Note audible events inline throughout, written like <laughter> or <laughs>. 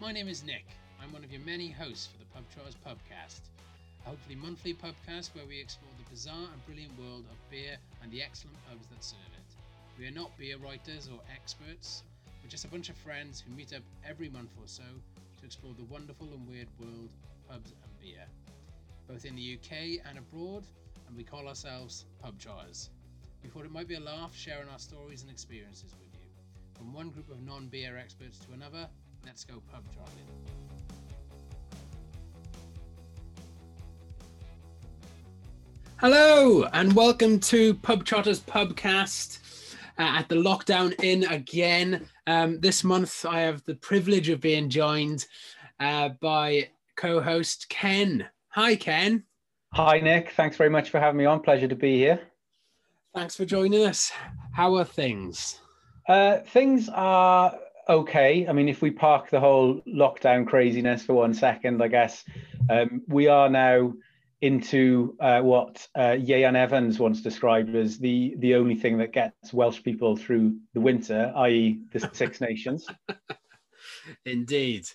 My name is Nick. I'm one of your many hosts for the Pub Trotters Pubcast, a hopefully monthly pubcast where we explore the bizarre and brilliant world of beer and the excellent pubs that serve it. We are not beer writers or experts, we're just a bunch of friends who meet up every month or so to explore the wonderful and weird world of pubs and beer, both in the UK and abroad, and we call ourselves Pub Trotters. We thought it might be a laugh sharing our stories and experiences with you. From one group of non beer experts to another, let's go pub trotting. Hello, and welcome to Pub Trotters Pubcast uh, at the Lockdown Inn again. Um, this month, I have the privilege of being joined uh, by co host Ken. Hi, Ken. Hi, Nick. Thanks very much for having me on. Pleasure to be here. Thanks for joining us. How are things? Uh, things are okay. I mean, if we park the whole lockdown craziness for one second, I guess um, we are now into uh, what uh, Ieuan Evans once described as the the only thing that gets Welsh people through the winter, i.e., the Six Nations. <laughs> Indeed,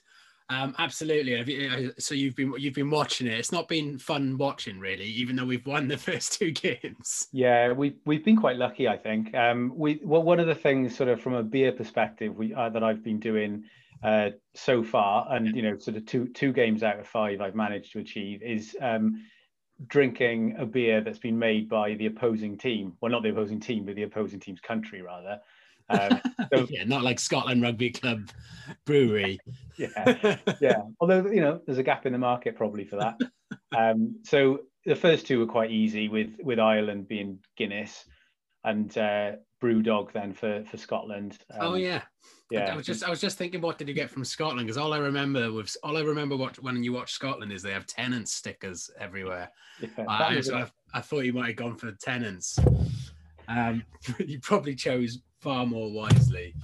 um, absolutely. Uh, so you've been you've been watching it. It's not been fun watching, really, even though we've won the <laughs> first two games. Yeah, we we've been quite lucky, I think. Um, we well, one of the things, sort of from a beer perspective, we uh, that I've been doing uh, so far, and you know, sort of two two games out of five I've managed to achieve is um, drinking a beer that's been made by the opposing team. Well, not the opposing team, but the opposing team's country, rather. Um, <laughs> so, yeah, not like Scotland Rugby Club brewery. <laughs> yeah, <laughs> yeah. Although you know, there's a gap in the market probably for that. Um, so the first two were quite easy, with with Ireland being Guinness, and uh, Brewdog then for for Scotland. Um, oh yeah, yeah. I was just I was just thinking, what did you get from Scotland? Because all I remember was all I remember what when you watch Scotland is they have Tennent's stickers everywhere. Yeah, I, I, I, thought you might have gone for Tennent's. Um, <laughs> you probably chose far more wisely.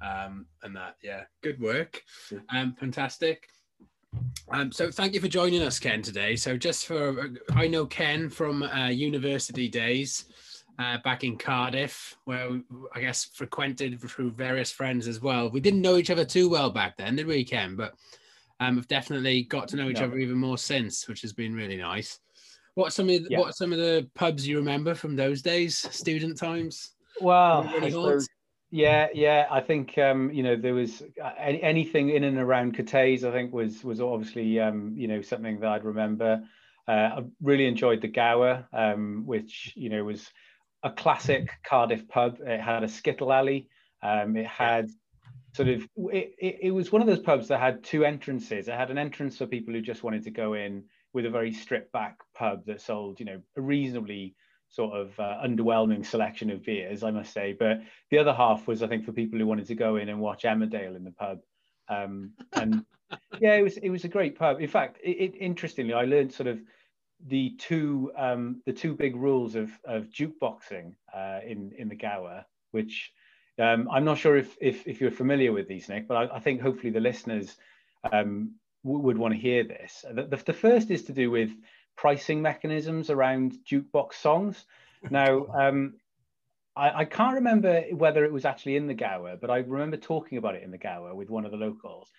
Um, and that, yeah, good work. Um, fantastic. Um, so thank you for joining us, Ken, today. So just for, I know Ken from uh, university days uh, back in Cardiff, where I guess frequented through various friends as well. We didn't know each other too well back then, did we, Ken? But um, we've definitely got to know each no. other even more since, which has been really nice. What some of the, yeah. what some of the pubs you remember from those days, student times? Well, yeah, yeah. I think um, you know there was uh, anything in and around Cathays. I think was was obviously um, you know something that I'd remember. Uh, I really enjoyed the Gower, um, which you know was a classic Cardiff pub. It had a skittle alley. Um, it had sort of it, it, it, was one of those pubs that had two entrances. It had an entrance for people who just wanted to go in with a very stripped back pub that sold, you know, a reasonably sort of uh, underwhelming selection of beers, I must say. But the other half was, I think, for people who wanted to go in and watch Emmerdale in the pub. Um, and <laughs> yeah, it was it was a great pub. In fact, it, interestingly, I learned sort of the two um, the two big rules of of jukeboxing uh, in in the Gower, which um, I'm not sure if, if if you're familiar with these, Nick, but I, I think hopefully the listeners um, would want to hear this. The, the, the, first is to do with pricing mechanisms around jukebox songs. Now, <laughs> um, I, I, can't remember whether it was actually in the Gower, but I remember talking about it in the Gower with one of the locals,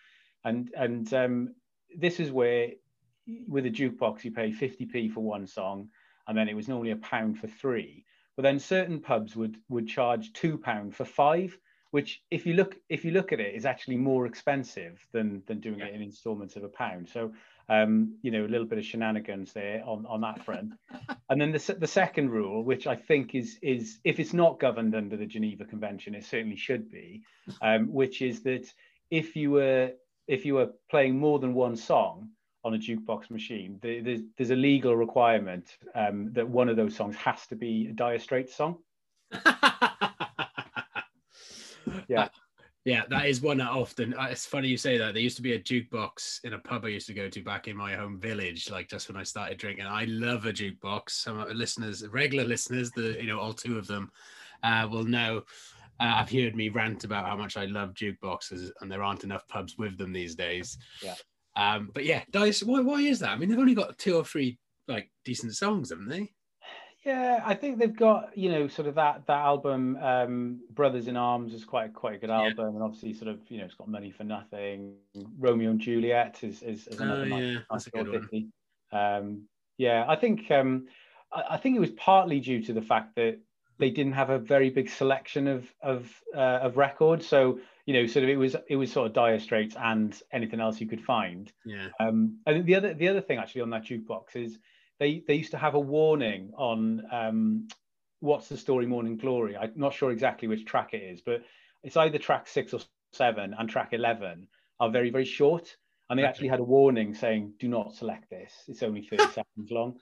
and and um, this is where with a jukebox, you pay 50p for one song, and then it was normally a pound for three. But then certain pubs would would charge two pound for five, which if you look if you look at it is actually more expensive than than doing yeah. it in installments of a pound. So um, you know a little bit of shenanigans there on on that front. <laughs> and then the the second rule, which I think is is if it's not governed under the Geneva Convention, it certainly should be, um, which is that if you were if you were playing more than one song on a jukebox machine, there's, there's a legal requirement um, that one of those songs has to be a Dire Straits song. <laughs> yeah. Yeah, that is one that often. Uh, it's funny you say that. There used to be a jukebox in a pub I used to go to back in my home village, like just when I started drinking. I love a jukebox. Some listeners, regular listeners, the you know all two of them, uh, will know. Uh, I've heard me rant about how much I love jukeboxes, and there aren't enough pubs with them these days. Yeah. Um, but yeah, Dice, why, why is that? I mean, they've only got two or three like decent songs, haven't they? Yeah, I think they've got you know sort of that that album, um, Brothers in Arms, is quite quite a good album, yeah. and obviously sort of you know it's got Money for Nothing, Romeo and Juliet is is, is another oh, nice, yeah. nice That's Um, yeah, I think um, I, I, think it was partly due to the fact that they didn't have a very big selection of of uh, of records, so you know sort of it was it was sort of Dire Straits and anything else you could find. Yeah. Um, I think the other the other thing actually on that jukebox is they they used to have a warning on um, what's the story Morning Glory. I'm not sure exactly which track it is, but it's either track six or seven and track eleven are very very short, and they actually had a warning saying do not select this. It's only thirty <laughs> seconds long,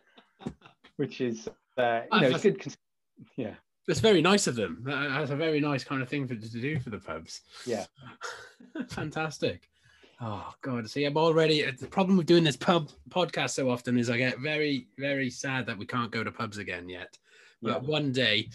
which is uh, you know it's good. Yeah. It's very nice of them. That's a very nice kind of thing for to do for the pubs. Yeah. <laughs> Fantastic. Oh God! See, I'm already. The problem with doing this pub podcast so often is I get very, very sad that we can't go to pubs again yet. But yeah. one day,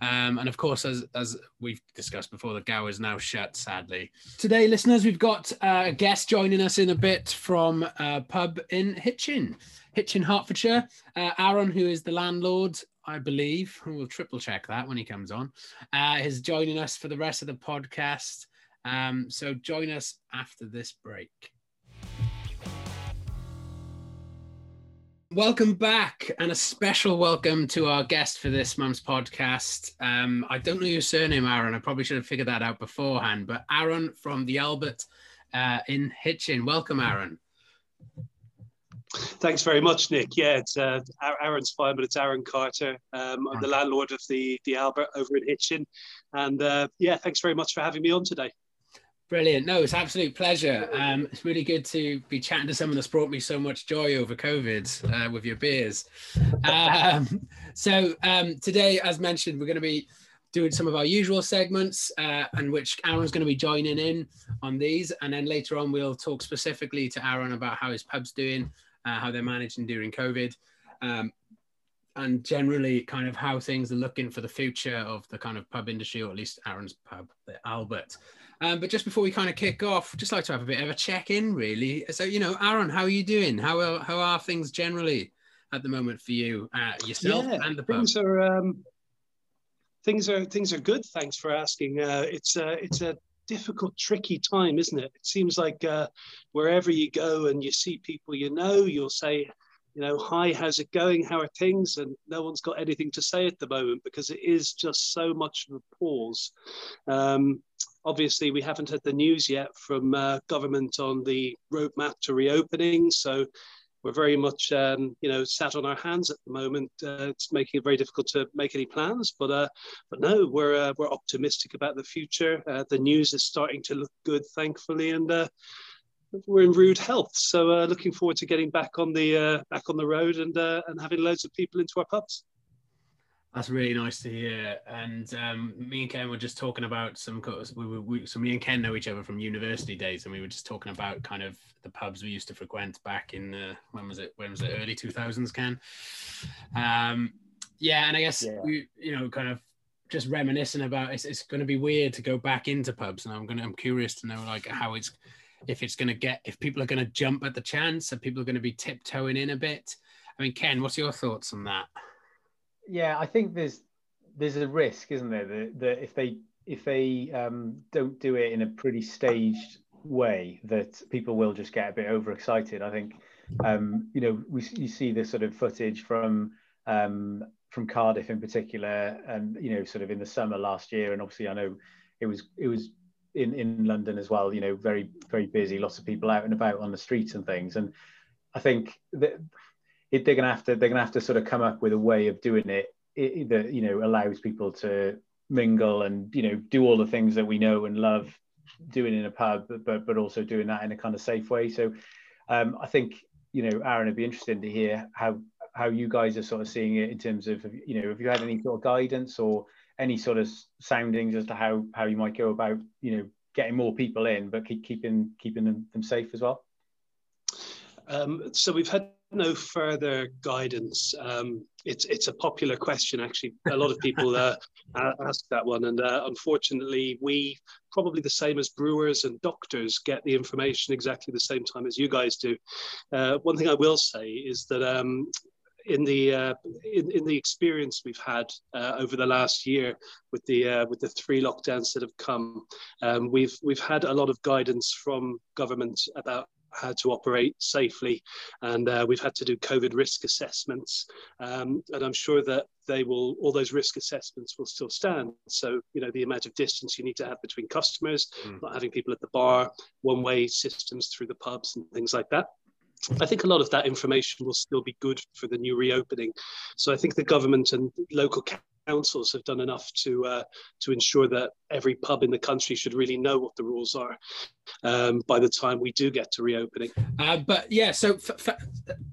um, and of course, as as we've discussed before, the Gow is now shut. Sadly, today, listeners, we've got uh, a guest joining us in a bit from a pub in Hitchin, Hitchin, Hertfordshire. Uh, Aaron, who is the landlord, I believe, we'll triple check that when he comes on, uh, is joining us for the rest of the podcast. Um, so join us after this break. Welcome back, and a special welcome to our guest for this month's podcast. Um, I don't know your surname, Aaron. I probably should have figured that out beforehand, but Aaron from the Albert uh, in Hitchin. Welcome, Aaron. Thanks very much, Nick. Yeah, it's uh, Aaron's fine, but it's Aaron Carter. Um, I'm the landlord of the the Albert over in Hitchin, and uh, yeah, thanks very much for having me on today. Brilliant. No, it's absolute pleasure. Um, it's really good to be chatting to someone that's brought me so much joy over COVID uh, with your beers. Um, so um, today, as mentioned, we're going to be doing some of our usual segments, uh, and which Aaron's going to be joining in on these. And then later on, we'll talk specifically to Aaron about how his pub's doing, uh, how they're managing during COVID. Um, and generally kind of how things are looking for the future of the kind of pub industry, or at least Aaron's pub, the Albert. Um, but just before we kind of kick off, just like to have a bit of a check in, really. So, you know, Aaron, how are you doing? How are, how are things generally at the moment for you, uh, yourself, yeah, and the pub? Things are um, things are things are good. Thanks for asking. Uh, it's a it's a difficult, tricky time, isn't it? It seems like uh, wherever you go and you see people you know, you'll say, you know, hi, how's it going? How are things? And no one's got anything to say at the moment because it is just so much of a pause. Um, Obviously, we haven't had the news yet from uh, government on the roadmap to reopening. So we're very much, um, you know, sat on our hands at the moment. Uh, it's making it very difficult to make any plans. But uh, but no, we're uh, we're optimistic about the future. Uh, the news is starting to look good, thankfully, and uh, we're in rude health. So uh, looking forward to getting back on the back on the road and and having loads of people into our pubs. That's really nice to hear. And um, me and Ken were just talking about some. We were, we, so me and Ken know each other from university days, and we were just talking about kind of the pubs we used to frequent back in the when was it? When was it? Early two thousands, Ken. Um, yeah, and I guess yeah. we, you know, kind of just reminiscing about. It's, it's going to be weird to go back into pubs, and I'm going. to I'm curious to know like how it's if it's going to get if people are going to jump at the chance, and people are going to be tiptoeing in a bit. I mean, Ken, what's your thoughts on that? Yeah, I think there's there's a risk, isn't there, that, that if they if they um, don't do it in a pretty staged way, that people will just get a bit overexcited. I think um, you know we you see this sort of footage from um, from Cardiff in particular, and you know sort of in the summer last year, and obviously I know it was it was in in London as well. You know, very very busy, lots of people out and about on the streets and things, and I think that it, they're gonna have to they're gonna have to sort of come up with a way of doing it, it that you know allows people to mingle and you know do all the things that we know and love doing in a pub, but but also doing that in a kind of safe way. So um, I think you know Aaron, it'd be interesting to hear how how you guys are sort of seeing it in terms of you know have you had any sort of guidance or any sort of soundings as to how how you might go about you know getting more people in, but keep keeping keeping them, them safe as well. Um, so we've had no further guidance. Um, it's it's a popular question actually. A lot of people uh, <laughs> ask that one, and uh, unfortunately, we probably the same as brewers and doctors get the information exactly the same time as you guys do. Uh, one thing I will say is that. Um, in the uh, in, in the experience we've had uh, over the last year with the uh, with the three lockdowns that have come, um, we've we've had a lot of guidance from government about how to operate safely, and uh, we've had to do COVID risk assessments. Um, and I'm sure that they will, all those risk assessments will still stand. So, you know, the amount of distance you need to have between customers, mm. not having people at the bar, one way systems through the pubs, and things like that. I think a lot of that information will still be good for the new reopening. So I think the government and local councils have done enough to uh, to ensure that every pub in the country should really know what the rules are um, by the time we do get to reopening. Uh, but yeah, so f- f-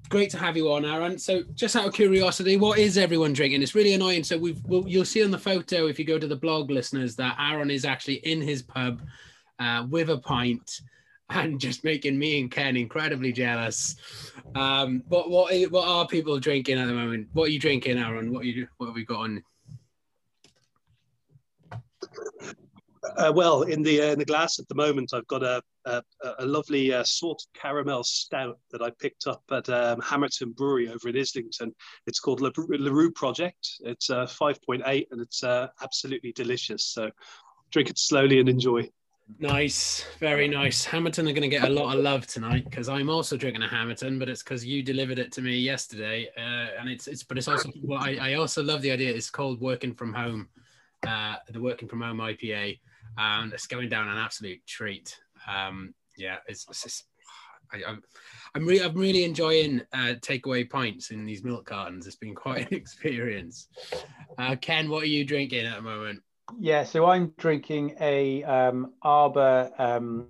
great to have you on, Aaron. So just out of curiosity, what is everyone drinking? It's really annoying. So we've we'll, you'll see on the photo if you go to the blog, listeners, that Aaron is actually in his pub uh, with a pint and <laughs> just making me and Ken incredibly jealous. Um, but what what are people drinking at the moment? What are you drinking, Aaron? What you what have we got on? Uh, well, in the uh, in the glass at the moment, I've got a a, a lovely uh, salted caramel stout that I picked up at um, Hammerton Brewery over in Islington. It's called the Larue Project. It's uh, 5.8 and it's uh, absolutely delicious. So drink it slowly and enjoy. Nice, very nice. Hammerton are going to get a lot of love tonight because I'm also drinking a Hammerton, but it's because you delivered it to me yesterday, uh, and it's it's. But it's also well, I, I also love the idea. It's called working from home, the working from home IPA, and it's going down an absolute treat. Um, yeah, it's, it's just, I, am I'm really I'm really enjoying uh, takeaway pints in these milk cartons. It's been quite <laughs> an experience. Uh, Ken, what are you drinking at the moment? Yeah, so I'm drinking a um, Arbor um,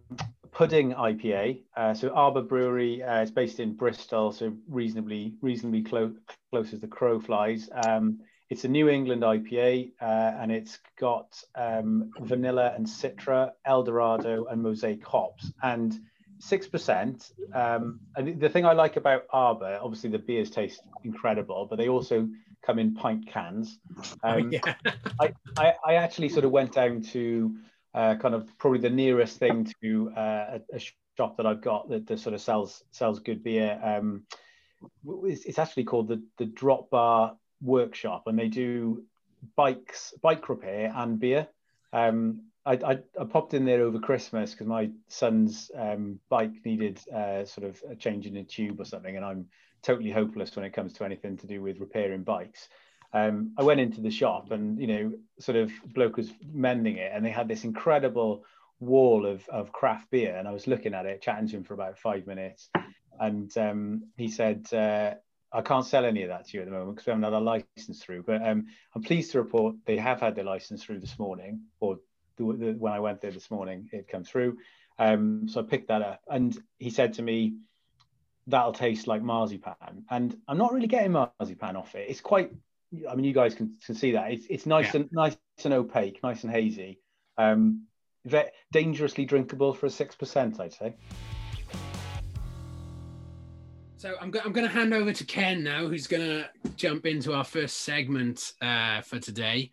pudding IPA. Uh, so Arbor Brewery uh, is based in Bristol, so reasonably reasonably close close as the crow flies. Um, it's a New England IPA, uh, and it's got um, vanilla and citra, Eldorado, and Mosaic hops, and six percent. Um, and the thing I like about Arbor, obviously the beers taste incredible, but they also come in pint cans. <laughs> Oh, um, oh, yeah. I, I, I, actually sort of went down to uh, kind of probably the nearest thing to uh, a, a, shop that I've got that, that, sort of sells sells good beer. Um, it's, it's, actually called the the Drop Bar Workshop, and they do bikes, bike repair, and beer. Um, I, I, I, popped in there over Christmas because my son's um, bike needed uh, sort of a change in a tube or something, and I'm totally hopeless when it comes to anything to do with repairing bikes. Um, I went into the shop and you know, sort of bloke was mending it, and they had this incredible wall of of craft beer, and I was looking at it, chatting to him for about five minutes, and um, he said. Uh, I can't sell any of that to you at the moment because we haven't had a license through. But um, I'm pleased to report they have had their license through this morning, or the, the, when I went there this morning, it came through. Um, so I picked that up, and he said to me, that'll taste like marzipan. And I'm not really getting marzipan off it. It's quite, I mean, you guys can, can see that. It's, it's nice yeah. and nice and opaque, nice and hazy. Um, dangerously drinkable for a 6%, I'd say. So I'm, go- I'm going to hand over to Ken now, who's going to jump into our first segment uh, for today.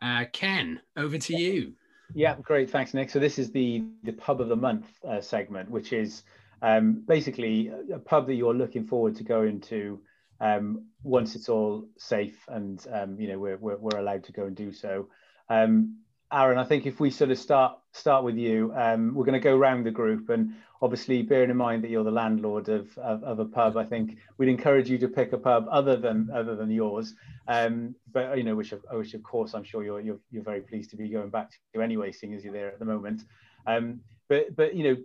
Uh, Ken, over to you. Yeah, great. Thanks, Nick. So this is the the pub of the month uh, segment, which is um, basically a pub that you're looking forward to going to um, once it's all safe and um, you know we're, we're, we're, allowed to go and do so. Um, Aaron, I think if we sort of start start with you, um, we're going to go around the group, and obviously bearing in mind that you're the landlord of, of, of, a pub, I think we'd encourage you to pick a pub other than other than yours. Um, but you know, which of, which of course I'm sure you're, you're you're very pleased to be going back to anyway, seeing as you're there at the moment. but but you know,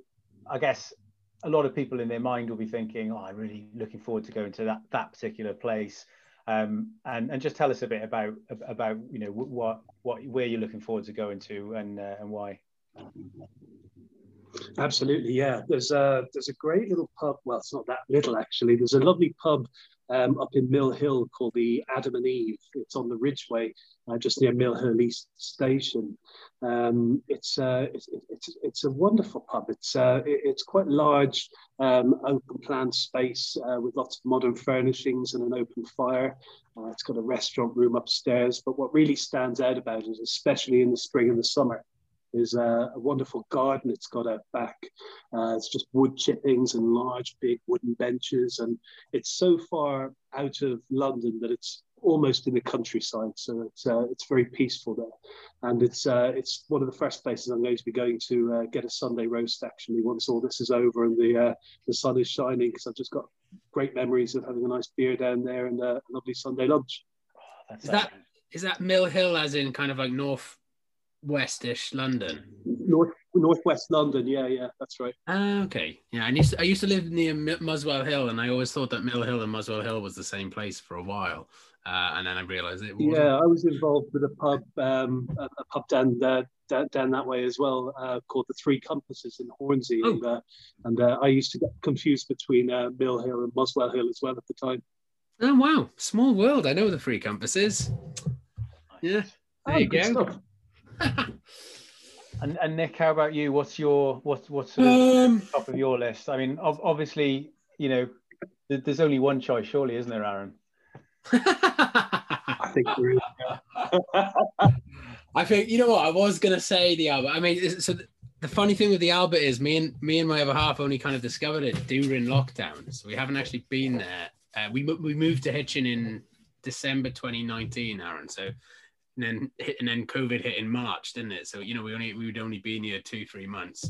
I guess a lot of people in their mind will be thinking, "Oh, I'm really looking forward to going to that that particular place." Um, and and just tell us a bit about about you know what what where you're looking forward to going to and uh, and why. Absolutely, yeah. There's a there's a great little pub. Well, it's not that little actually. There's a lovely pub um, up in Mill Hill called the Adam and Eve. It's on the Ridgeway, uh, just near Mill Hill East Station. Um, it's, uh, it's, it's it's a wonderful pub. It's uh, it's quite large, um, open plan space uh, with lots of modern furnishings and an open fire. Uh, it's got a restaurant room upstairs. But what really stands out about it, especially in the spring and the summer, is a, a wonderful garden. It's got a back. Uh, it's just wood chippings and large, big wooden benches, and it's so far out of London that it's almost in the countryside, so it's uh, it's very peaceful there, and it's uh, it's one of the first places I'm going to be going to uh, get a Sunday roast actually once all this is over and the uh, the sun is shining because I've just got great memories of having a nice beer down there and a lovely Sunday lunch. Oh, is that is that Mill Hill as in kind of like north westish London? North northwest London. Yeah, yeah, that's right. Uh, okay, yeah. I used to, I used to live near Muswell Hill, and I always thought that Mill Hill and Muswell Hill was the same place for a while. Uh, and then I realised it. Wasn't. Yeah, I was involved with a pub, um, a, a, pub down, uh, down, that way as well, uh, called the Three Compasses in Hornsey, oh. and, uh, and uh, I used to get confused between uh, Mill Hill and Muswell Hill as well at the time. Oh wow, small world! I know the Three Compasses. Yeah, there oh, you go. <laughs> and, and Nick, how about you? What's your what's what's sort of um, top of your list? I mean, obviously, you know, there's only one choice, surely, isn't there, Aaron? I think really. <laughs> I think you know what I was gonna say the Albert. I mean, so the funny thing with the Albert is me and me and my other half only kind of discovered it during lockdown, so we haven't actually been there. Uh, we we moved to Hitchin in December 2019, Aaron. So and then and then COVID hit in March, didn't it? So you know we only we would only been here two three months.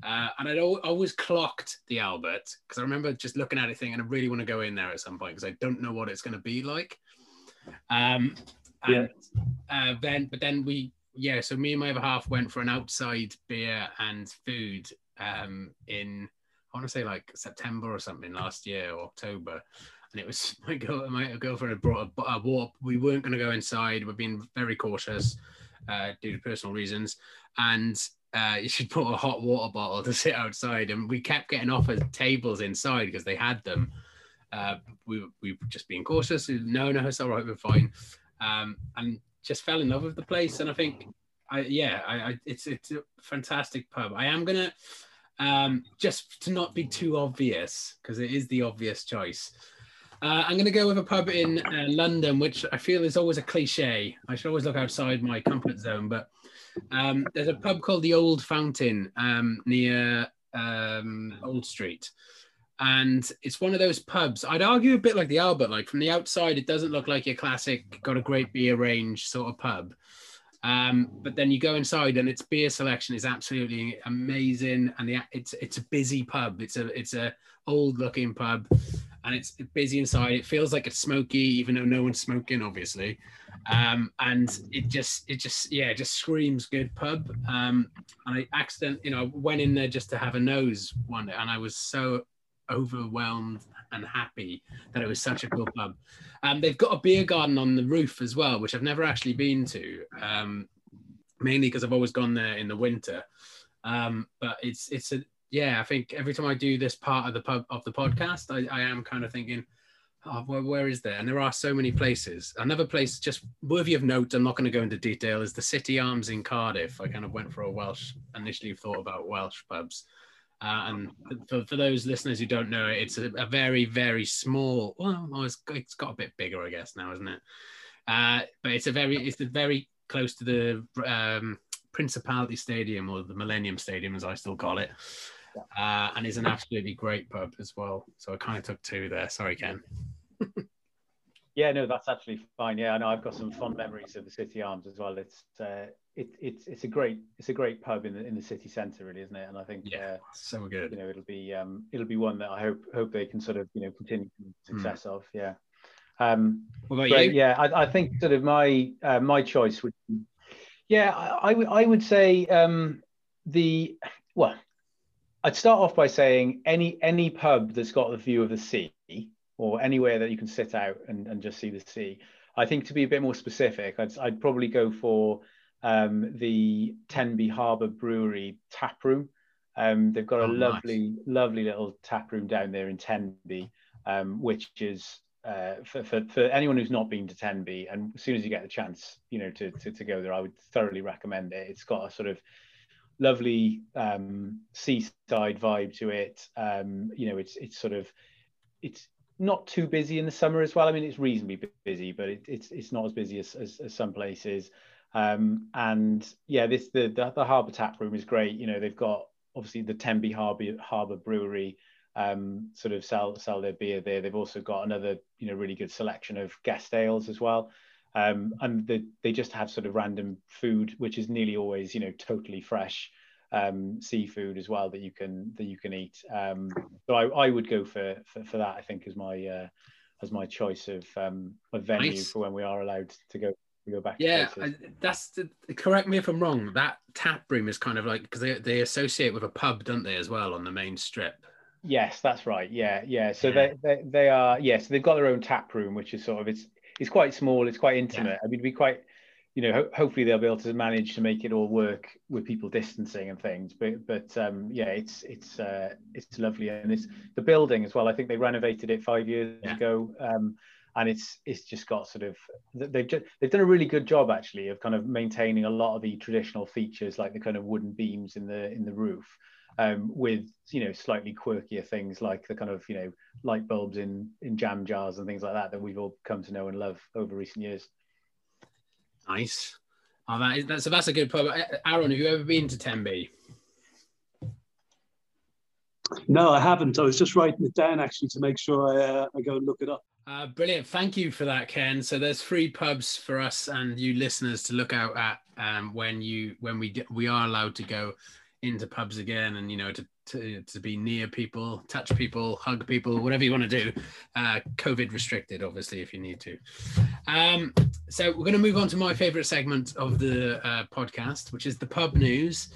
Uh, and I'd always clocked the Albert because I remember just looking at it thinking I really want to go in there at some point because I don't know what it's going to be like. Um, and, yeah. Uh, then, but then we, yeah, so me and my other half went for an outside beer and food um, in, I want to say like September or something last year or October. And it was <laughs> my girl, my girlfriend had brought a, a warp. We weren't going to go inside. We're being very cautious uh, due to personal reasons. And uh, you should put a hot water bottle to sit outside. And we kept getting offered tables inside because they had them. Uh, we, we were just being cautious. No, no, it's all right, we're fine. Um, and just fell in love with the place. And I think, I, yeah, I, I, it's it's a fantastic pub. I am gonna um, just to not be too obvious because it is the obvious choice. Uh, I'm going to go with a pub in uh, London, which I feel is always a cliche. I should always look outside my comfort zone, but um, there's a pub called the Old Fountain um, near um, Old Street. And it's one of those pubs, I'd argue a bit like the Albert, like from the outside, it doesn't look like your classic, got a great beer range sort of pub. Um, but then you go inside and its beer selection is absolutely amazing. And the, it's it's a busy pub. It's a it's a old looking pub and it's busy inside. It feels like it's smoky, even though no one's smoking, obviously. Um, and it just, it just, yeah, it just screams good pub. Um, and I accident, you know, I went in there just to have a nose one day, and I was so overwhelmed and happy that it was such a cool pub. Um, they've got a beer garden on the roof as well, which I've never actually been to, um, mainly because I've always gone there in the winter. Um, but it's it's a yeah, I think every time I do this part of the pub of the podcast, I, I am kind of thinking, oh, where, where is there? And there are so many places. Another place, just worthy of note, I'm not going to go into detail, is the City Arms in Cardiff. I kind of went for a Welsh, initially thought about Welsh pubs. Uh, and for, for those listeners who don't know it, it's a, a very, very small, well, it's, it's got a bit bigger, I guess, now, isn't it? Uh, but it's a very, it's a very close to the um, Principality Stadium or the Millennium Stadium, as I still call it uh, and is an absolutely great pub as well. So I kind of took two there. Sorry, Ken. <laughs> yeah, no, that's actually fine. Yeah, I know I've got some fond memories of the City Arms as well. It's uh, it, it's it's a great it's a great pub in the in the city centre, really, isn't it? And I think yeah, uh, so good. You know, it'll be um, it'll be one that I hope hope they can sort of you know continue hmm. success mm. of. Yeah. Um, what you? Yeah, I, I, think sort of my uh, my choice would. Yeah, I, would I would say um, the well I'd start off by saying any any pub that's got the view of the sea or anywhere that you can sit out and, and just see the sea. I think to be a bit more specific, I'd, I'd probably go for um, the Tenby Harbour Brewery tap room. Um, they've got a oh, lovely, nice. lovely little tap room down there in Tenby, um, which is uh, for, for, for anyone who's not been to Tenby, and as soon as you get the chance, you know, to, to, to go there, I would thoroughly recommend it. It's got a sort of lovely um, seaside vibe to it. Um, you know, it's it's sort of it's not too busy in the summer as well. I mean, it's reasonably busy, but it, it's it's not as busy as, as, as some places. Um, and yeah, this the, the, the Harbour Tap Room is great. You know, they've got obviously the Tenby Harbour Harbour Brewery um, sort of sell sell their beer there. They've also got another you know really good selection of guest ales as well. Um, and the, they just have sort of random food, which is nearly always you know totally fresh um, seafood as well that you can that you can eat. Um, so I, I would go for, for, for that. I think as my uh, as my choice of um, a venue nice. for when we are allowed to go to go back. Yeah, I, that's the, correct me if I'm wrong. That tap room is kind of like because they they associate with a pub, don't they, as well on the main strip. Yes, that's right. Yeah, yeah. So yeah. They, they they are yes, yeah, so they've got their own tap room, which is sort of it's it's quite small, it's quite intimate. Yeah. I mean, we quite you know, ho- hopefully they'll be able to manage to make it all work with people distancing and things. But but um, yeah, it's it's uh, it's lovely and it's the building as well. I think they renovated it five years yeah. ago, um, and it's it's just got sort of they've just, they've done a really good job actually of kind of maintaining a lot of the traditional features like the kind of wooden beams in the in the roof. Um, with you know slightly quirkier things like the kind of you know light bulbs in in jam jars and things like that that we've all come to know and love over recent years. Nice. Oh, that is, that, so that's a good pub. Aaron, have you ever been to Tenby? No, I haven't. I was just writing it down actually to make sure I, uh, I go and look it up. Uh, brilliant. Thank you for that, Ken. So there's three pubs for us and you listeners to look out at um, when you when we we are allowed to go into pubs again and you know to to, to be near people, touch people, hug people, whatever you want to do. Uh, COVID restricted, obviously, if you need to. Um, so we're going to move on to my favorite segment of the uh, podcast, which is the pub news.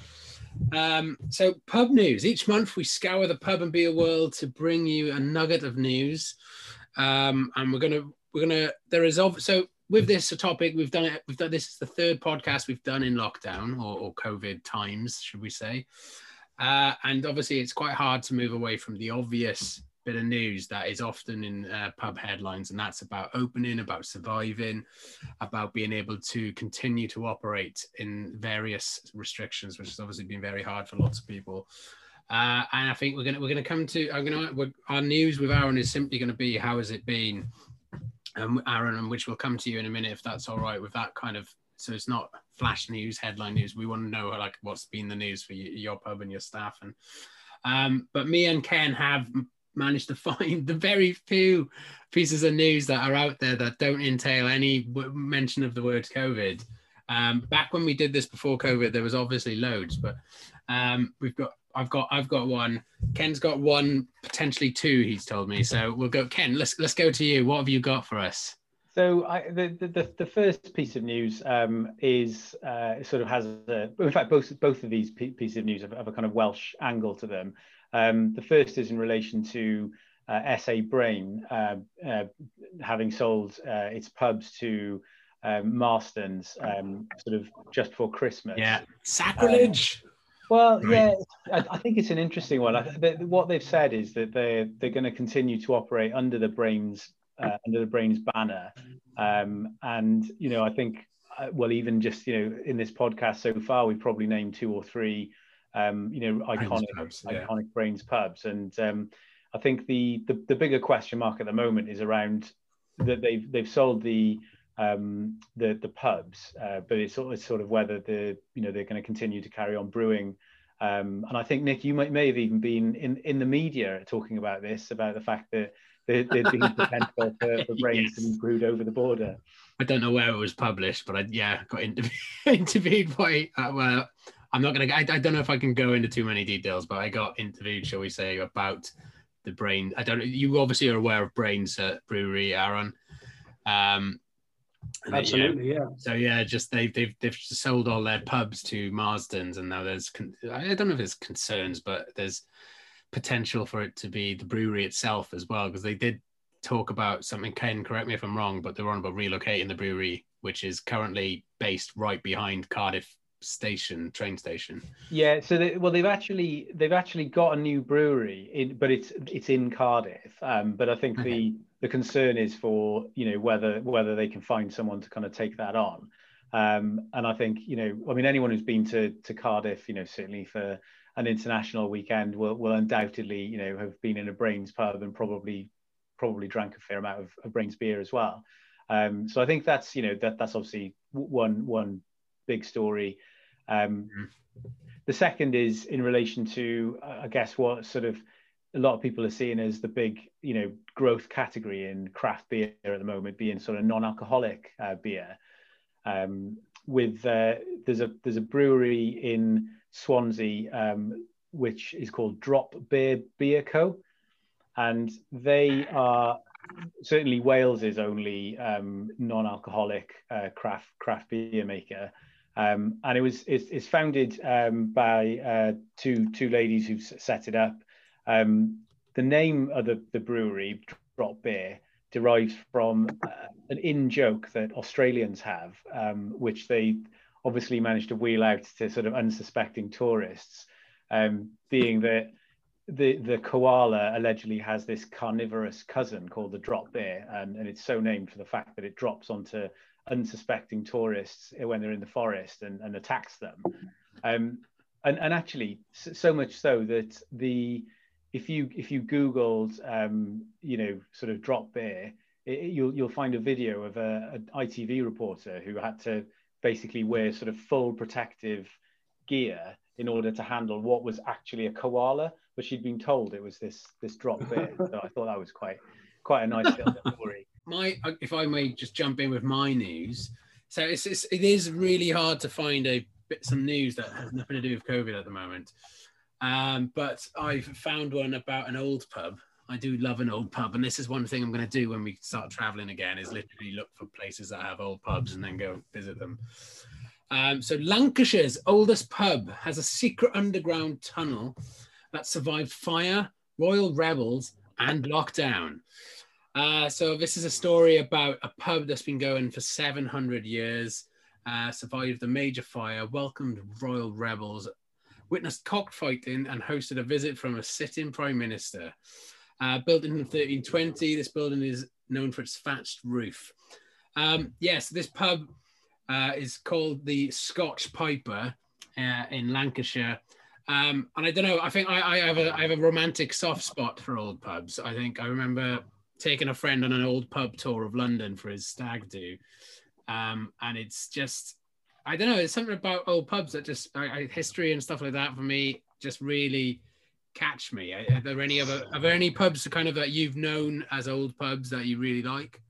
Um, so pub news. Each month we scour the pub and beer world to bring you a nugget of news. Um, and we're gonna we're gonna there is so with this topic we've done it we've done this is the third podcast we've done in lockdown or, or COVID times should we say. Uh, and obviously, it's quite hard to move away from the obvious bit of news that is often in uh, pub headlines, and that's about opening, about surviving, about being able to continue to operate in various restrictions, which has obviously been very hard for lots of people. Uh, and I think we're gonna we're gonna come to I'm gonna our news with Aaron is simply going to be how has it been, um, Aaron, and which we'll come to you in a minute if that's all right with that kind of so it's not flash news, headline news. We want to know like what's been the news for you, your pub and your staff. And um, but me and Ken have managed to <laughs> find the very few pieces of news that are out there that don't entail any mention of the word COVID. Um, back when we did this before COVID, there was obviously loads, but um, we've got I've got I've got one. Ken's got one, potentially two. He's told me. So we'll go. Ken, let's let's go to you. What have you got for us? So I, the, the the first piece of news um, is uh, sort of has a, in fact both both of these pieces of news have, have a kind of Welsh angle to them. Um, the first is in relation to uh, SA Brain uh, uh, having sold uh, its pubs to um, Marston's um, sort of just before Christmas. Yeah, sacrilege. Well, yeah, I, I, think it's an interesting one. I, they, what they've said is that they're they're going to continue to operate under the Brains uh, under the Brains banner. Um, and you know, I think uh, well, even just you know, in this podcast so far, we've probably named two or three, um, you know, iconic pubs, yeah. iconic Brains pubs, and um, I think the, the the bigger question mark at the moment is around that they've they've sold the um, the the pubs, uh, but it's, it's sort of whether the you know they're going to continue to carry on brewing. Um, and I think Nick, you might, may have even been in, in the media talking about this, about the fact that there, would been potential for, <laughs> for brains yes. to be brewed over the border. I don't know where it was published, but I yeah got interviewed, <laughs> interviewed by uh, well, I'm not gonna. I, I don't know if I can go into too many details, but I got interviewed, shall we say, about the brain. I don't. You obviously are aware of Brains at Brewery, Aaron. Um, Absolutely, yeah. So yeah, just they've they've they've sold all their pubs to Marston's, and now there's I don't know if there's concerns, but there's potential for it to be the brewery itself as well, because they did talk about something. Ken, correct me if I'm wrong, but they're on about relocating the brewery, which is currently based right behind Cardiff station train station yeah so they, well they've actually they've actually got a new brewery in but it's it's in cardiff um, but i think okay. the the concern is for you know whether whether they can find someone to kind of take that on um, and i think you know i mean anyone who's been to to cardiff you know certainly for an international weekend will, will undoubtedly, you know, have been in a Brains pub and probably probably drank a fair amount of, of Brains beer as well. Um, so I think that's you know that that's obviously one one big story. Um, mm. The second is in relation to, I guess, what sort of a lot of people are seeing as the big, you know, growth category in craft beer at the moment, being sort of non-alcoholic uh, beer. Um, with uh, there's a there's a brewery in Swansea um, which is called Drop Bear Beer Co, and they are certainly Wales's only um, non-alcoholic uh, craft craft beer maker. Um, and it was it's, it's founded um, by uh, two two ladies who've set it up. Um, the name of the, the brewery, Drop Bear, derives from uh, an in joke that Australians have, um, which they obviously managed to wheel out to sort of unsuspecting tourists, um, being that the the koala allegedly has this carnivorous cousin called the drop bear, and, and it's so named for the fact that it drops onto unsuspecting tourists when they're in the forest and, and attacks them. Um, and, and actually, so much so that the if you if you googled um, you know sort of drop bear it, you'll you'll find a video of a, an ITV reporter who had to basically wear sort of full protective gear in order to handle what was actually a koala but she'd been told it was this this drop bear <laughs> so I thought that was quite quite a nice little my if I may just jump in with my news so it's, it's it is really hard to find a bit some news that has nothing to do with COVID at the moment um, but I've found one about an old pub. I do love an old pub, and this is one thing I'm going to do when we start traveling again: is literally look for places that have old pubs and then go visit them. Um, so Lancashire's oldest pub has a secret underground tunnel that survived fire, royal rebels, and lockdown. Uh, so this is a story about a pub that's been going for 700 years, uh, survived the major fire, welcomed royal rebels, witnessed cockfighting and hosted a visit from a sitting prime minister. Uh, built in 1320, this building is known for its thatched roof. Um, yes, this pub uh, is called the Scotch Piper uh, in Lancashire. Um, and I don't know, I think I, I, have a, I have a romantic soft spot for old pubs. I think I remember taking a friend on an old pub tour of London for his stag do. Um, and it's just, I don't know. It's something about old pubs that just history and stuff like that for me just really catch me. Are there any other? Are there any pubs kind of that you've known as old pubs that you really like?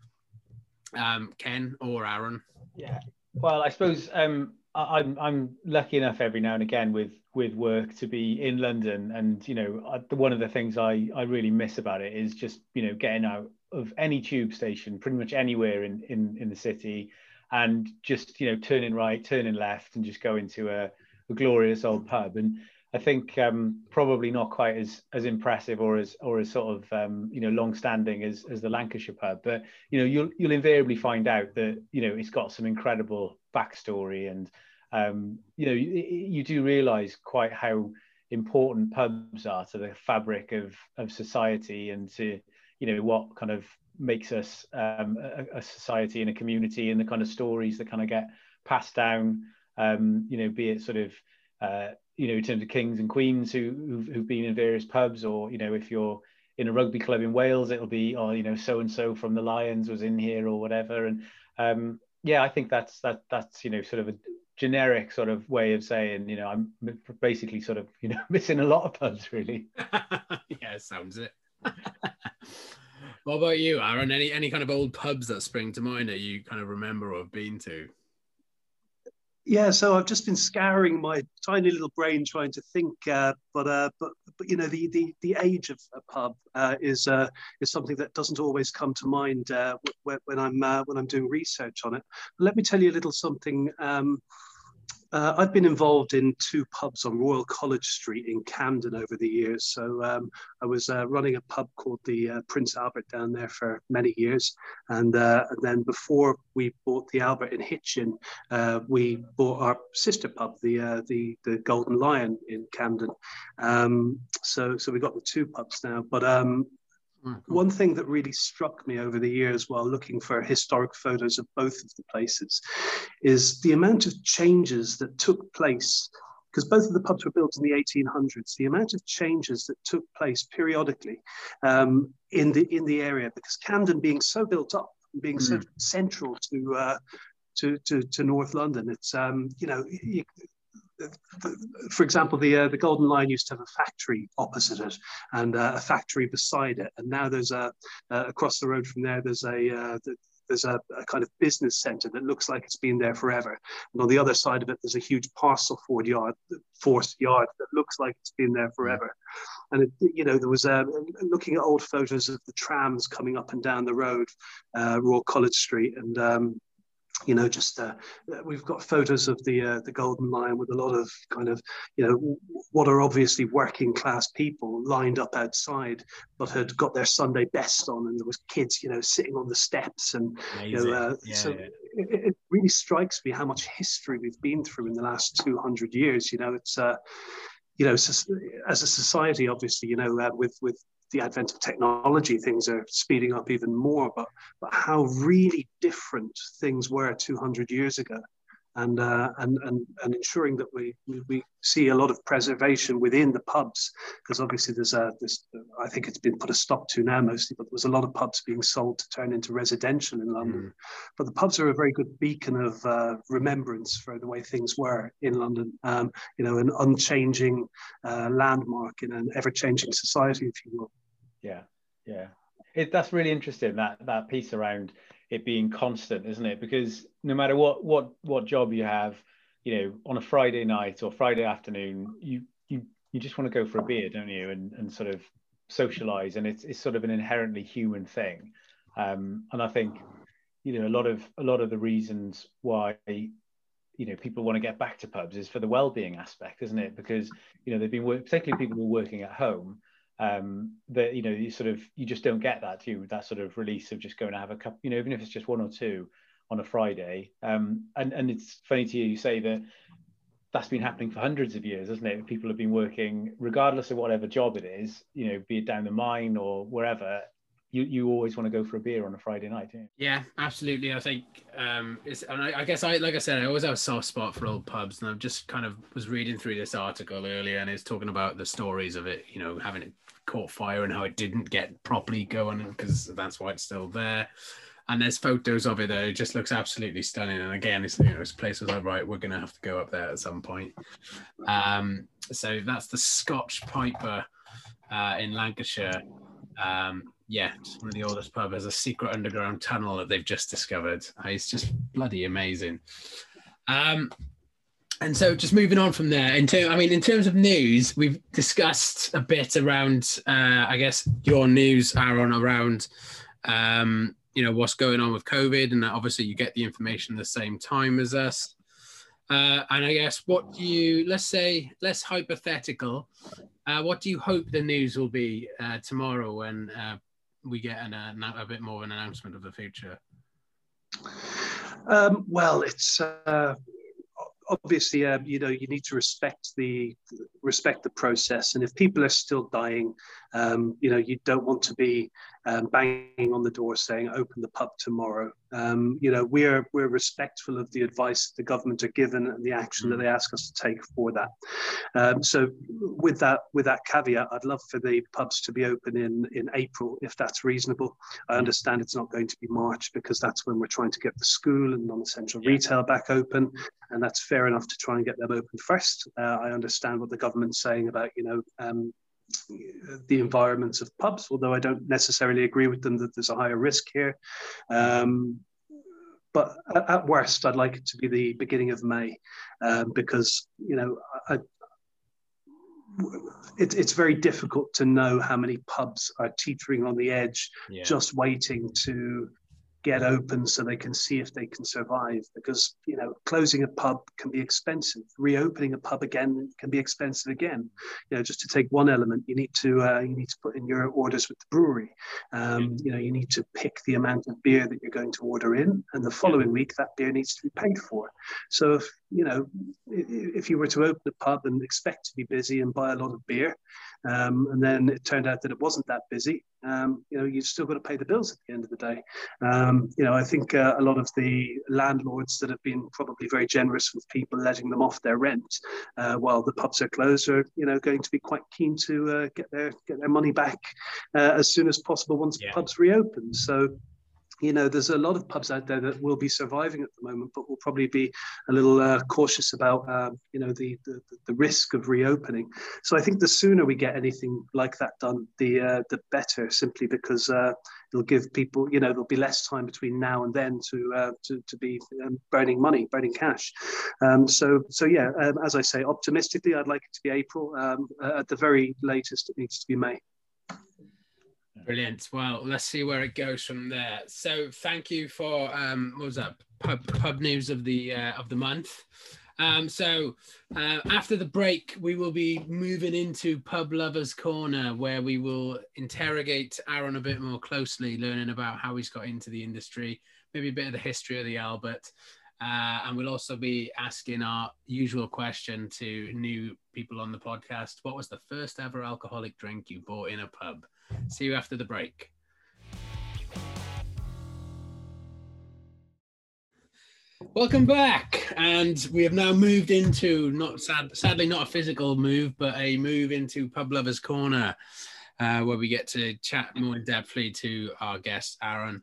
Um, Ken or Aaron? Yeah. Well, I suppose um, I'm I'm lucky enough every now and again with with work to be in London, and you know, I, one of the things I I really miss about it is just you know getting out of any tube station, pretty much anywhere in in in the city and just you know turning right, turning left, and just go into a, a glorious old pub. And I think um, probably not quite as as impressive or as or as sort of um, you know long standing as as the Lancashire pub, but you know you'll you'll invariably find out that you know it's got some incredible backstory, and um, you know you, you do realise quite how important pubs are to the fabric of of society and to you know what kind of makes us um, a, a, society and a community and the kind of stories that kind of get passed down um, you know be it sort of uh, you know in terms of kings and queens who who've, who've, been in various pubs or you know if you're in a rugby club in Wales it'll be oh you know so and so from the Lions was in here or whatever and um, yeah I think that's that that's you know sort of a generic sort of way of saying you know I'm basically sort of you know <laughs> missing a lot of pubs really <laughs> yeah sounds it <laughs> what about you, Aaron? Any any kind of old pubs that spring to mind that you kind of remember or have been to? Yeah, so I've just been scouring my tiny little brain trying to think, uh, but uh, but but you know the the, the age of a pub uh, is uh, is something that doesn't always come to mind uh, when, when I'm uh, when I'm doing research on it. Let me tell you a little something. Um, uh, I've been involved in two pubs on Royal College Street in Camden over the years. So um, I was uh, running a pub called the uh, Prince Albert down there for many years. And, uh, and then before we bought the Albert in Hitchin, uh, we bought our sister pub, the, uh, the, the Golden Lion in Camden. Um, so, so we've got the two pubs now. But um, one thing that really struck me over the years while looking for historic photos of both of the places is the amount of changes that took place because both of the pubs were built in the 1800s. The amount of changes that took place periodically um, in the in the area, because Camden being so built up, being mm. so central to uh, to, to, to North London. It's, um, you know, for example, the uh, the Golden Lion used to have a factory opposite it and uh, a factory beside it, and now there's a uh, across the road from there. There's a uh, there's a, a, kind of business center that looks like it's been there forever, and on the other side of it, there's a huge parcel force yard, force yard that looks like it's been there forever. And it, you know, there was a, looking at old photos of the trams coming up and down the road, uh, Royal College Street, and um, you know, just uh, we've got photos of the uh, the Golden Lion with a lot of kind of you know what are obviously working class people lined up outside, but had got their Sunday best on, and there was kids you know sitting on the steps, and Amazing. you know, uh, yeah, so yeah. It, it, really strikes me how much history we've been through in the last two hundred years. You know, it's uh, you know, as a society, obviously, you know, uh, with with the advent of technology, things are speeding up even more. But but how really different things were 200 years ago, and uh, and and and ensuring that we we see a lot of preservation within the pubs because obviously there's a this I think it's been put a stop to now mostly, but there was a lot of pubs being sold to turn into residential in London. Mm. But the pubs are a very good beacon of uh, remembrance for the way things were in London. Um, you know, an unchanging uh, landmark in an ever-changing society, if you will. Yeah, yeah. It, that's really interesting that that piece around it being constant, isn't it? Because no matter what what what job you have, you know, on a Friday night or Friday afternoon, you you you just want to go for a beer, don't you? And and sort of socialize, and it's it's sort of an inherently human thing. Um, and I think you know a lot of a lot of the reasons why you know people want to get back to pubs is for the well-being aspect isn't it because you know they've been work, particularly people who are working at home um, that you know you sort of you just don't get that too that sort of release of just going to have a cup you know even if it's just one or two on a Friday um, and and it's funny to you you say that that's been happening for hundreds of years isn't it people have been working regardless of whatever job it is you know be it down the mine or wherever you, you always want to go for a beer on a Friday night, yeah. Absolutely. I think um, it's, and I, I, guess I, like I said, I always have a soft spot for old pubs, and I just kind of was reading through this article earlier, and it's talking about the stories of it, you know, having it caught fire and how it didn't get properly going because that's why it's still there. And there's photos of it there. It just looks absolutely stunning. And again, it's you know, this place was like, right, we're gonna have to go up there at some point. Um, so that's the Scotch Piper uh, in Lancashire. Um, yeah, it's one of the oldest pubs. has a secret underground tunnel that they've just discovered. Uh, it's just bloody amazing. Um, and so just moving on from there in term, i mean in terms of news we've discussed a bit around uh, i guess your news aaron around um, you know what's going on with covid and obviously you get the information the same time as us. Uh, and i guess what do you let's say less hypothetical uh, what do you hope the news will be uh, tomorrow when uh, we get an, uh, a bit more of an announcement of the future? Um, well it's obviously, uh, you know, you need to respect the respect the process, and if people are still dying, um, you know, you don't want to be um, banging on the door saying, "Open the pub tomorrow." Um, you know, we're we're respectful of the advice the government are given and the action that mm. they ask us to take for that. Um, so, with that with that caveat, I'd love for the pubs to be open in in April if that's reasonable. I mm. understand it's not going to be March because that's when we're trying to get the school and non-essential retail back open, and that's fair enough to try and get them open first. Uh, I understand what the government's saying about you know um, the environments of pubs, although I don't necessarily agree with them that there's a higher risk here. Um, but at, worst, I'd like it to be the beginning of May um, because, you know, I, it, it's very difficult to know how many pubs are teetering on the edge, yeah. just waiting to get open so they can see if they can survive because you know closing a pub can be expensive. Reopening a pub again can be expensive again. You know just to take one element you need to uh, you need to put in your orders with the brewery. Um, you know you need to pick the amount of beer that you're going to order in and the following week that beer needs to be paid for. So if you know if you were to open a pub and expect to be busy and buy a lot of beer um, and then it turned out that it wasn't that busy um, you know, you've still got to pay the bills at the end of the day. Um, you know, I think uh, a lot of the landlords that have been probably very generous with people letting them off their rent uh, while the pubs are closed are, you know, going to be quite keen to uh, get their get their money back uh, as soon as possible once yeah. pubs reopen. So you know, there's a lot of pubs out there that will be surviving at the moment, but will probably be a little uh, cautious about, uh, you know, the, the, the risk of reopening. So I think the sooner we get anything like that done, the uh, the better. Simply because uh, it'll give people, you know, there'll be less time between now and then to uh, to, to be um, burning money, burning cash. Um, so so yeah, um, as I say, optimistically, I'd like it to be April. Um, at the very latest, it needs to be May. Brilliant. Well, let's see where it goes from there. So, thank you for um, what was that pub pub news of the uh, of the month. Um, so, uh, after the break, we will be moving into Pub Lovers Corner, where we will interrogate Aaron a bit more closely, learning about how he's got into the industry, maybe a bit of the history of the Albert. Uh, and we'll also be asking our usual question to new people on the podcast. What was the first ever alcoholic drink you bought in a pub? See you after the break. Welcome back, and we have now moved into not sad, sadly not a physical move, but a move into Pub Lovers Corner, uh, where we get to chat more in depthly to our guest Aaron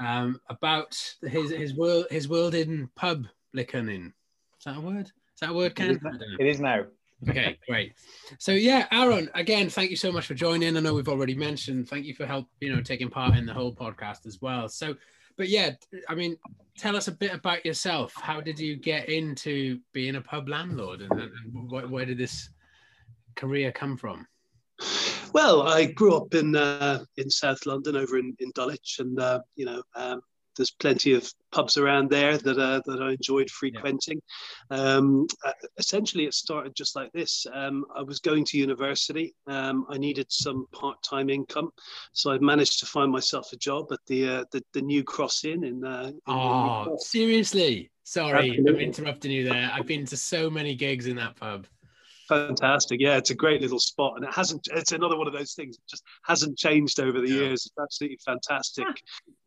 um, about his his world his world in pub licking. Is that a word? Is that a word, Ken? It is now okay, great. So yeah, Aaron, again, thank you so much for joining. I know we've already mentioned. Thank you for help, you know, taking part in the whole podcast as well. So, but yeah, I mean, tell us a bit about yourself. How did you get into being a pub landlord, and, and where did this career come from? Well, I grew up in uh, in South London, over in, in Dulwich, and uh, you know, um, there's plenty of pubs around there that uh, that I enjoyed frequenting. Yeah. Um, uh, essentially, it started just like this. Um, I was going to university. Um, I needed some part-time income, so I managed to find myself a job at the uh, the, the, New Cross Inn in. Uh, in oh, seriously? Sorry, Absolutely. I'm interrupting you there. I've been to so many gigs in that pub. Fantastic. Yeah, it's a great little spot. And it hasn't, it's another one of those things, it just hasn't changed over the years. It's absolutely fantastic.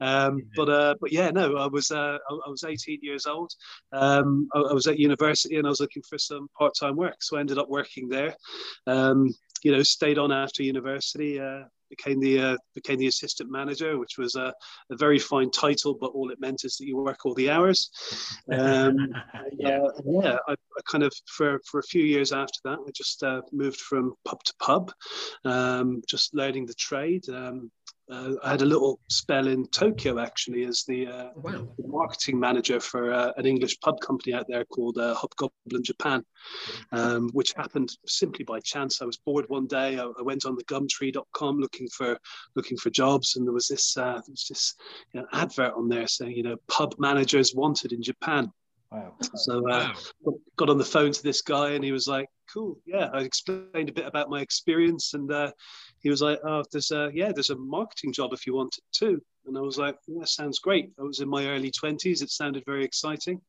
Um, but, uh, but yeah, no, I was, uh, I, was 18 years old. Um, I, I, was at university and I was looking for some part time work. So I ended up working there. Um, you know, stayed on after university, uh, became the uh, became the assistant manager, which was a, a, very fine title, but all it meant is that you work all the hours. <laughs> Um, yeah, uh, yeah. I, I, kind of for for a few years after that, I just uh, moved from pub to pub, um, just learning the trade. Um, uh, I had a little spell in Tokyo actually as the, uh, oh, wow. marketing manager for uh, an English pub company out there called uh, Hobgoblin Japan, um, which happened simply by chance. I was bored one day. I, I, went on the Gumtree.com looking for looking for jobs, and there was this uh, there was this you know, advert on there saying you know pub managers wanted in Japan. Wow. So uh, wow. got on the phone to this guy, and he was like, "Cool, yeah." I explained a bit about my experience, and uh, he was like, "Oh, there's a yeah, there's a marketing job if you want it too." And I was like, "That sounds great." I was in my early twenties; it sounded very exciting.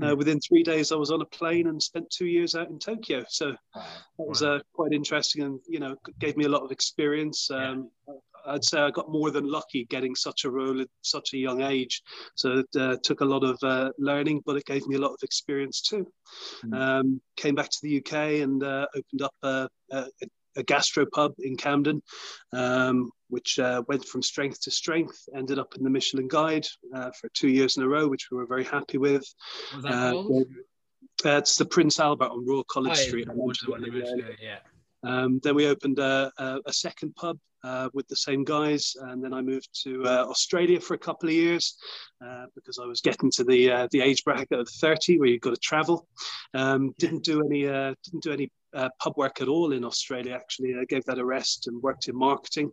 Mm. Uh, within three days, I was on a plane and spent two years out in Tokyo. So wow. that was uh, quite interesting, and you know, gave me a lot of experience. Um, yeah. I'd say I got more than lucky getting such a role at such a young age. So it uh, took a lot of uh, learning, but it gave me a lot of experience too. Mm. Um, came back to the UK and uh, opened up a, a, a gastropub in Camden, um, which uh, went from strength to strength, ended up in the Michelin Guide uh, for two years in a row, which we were very happy with. Uh, it's the Prince Albert on Royal College oh, Street. yeah. Um, then we opened a, a, a second pub uh, with the same guys, and then I moved to uh, Australia for a couple of years uh, because I was getting to the uh, the age bracket of 30 where you've got to travel. Um, didn't do any uh, didn't do any uh, pub work at all in Australia. Actually, I gave that a rest and worked in marketing.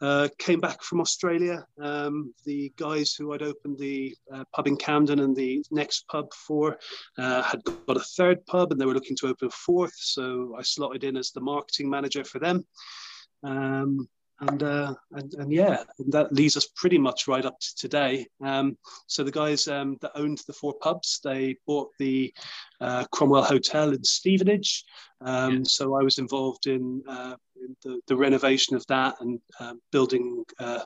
Uh, came back from Australia. Um, the guys who I'd opened the uh, pub in Camden and the next pub for uh, had got a third pub and they were looking to open a fourth. So I slotted in as the marketing manager for them. Um, and, uh, and, and yeah, that leads us pretty much right up to today. Um, so the guys um, that owned the four pubs, they bought the uh, Cromwell Hotel in Stevenage. Um, yeah. So I was involved in, uh, in the, the, renovation of that and uh, building uh,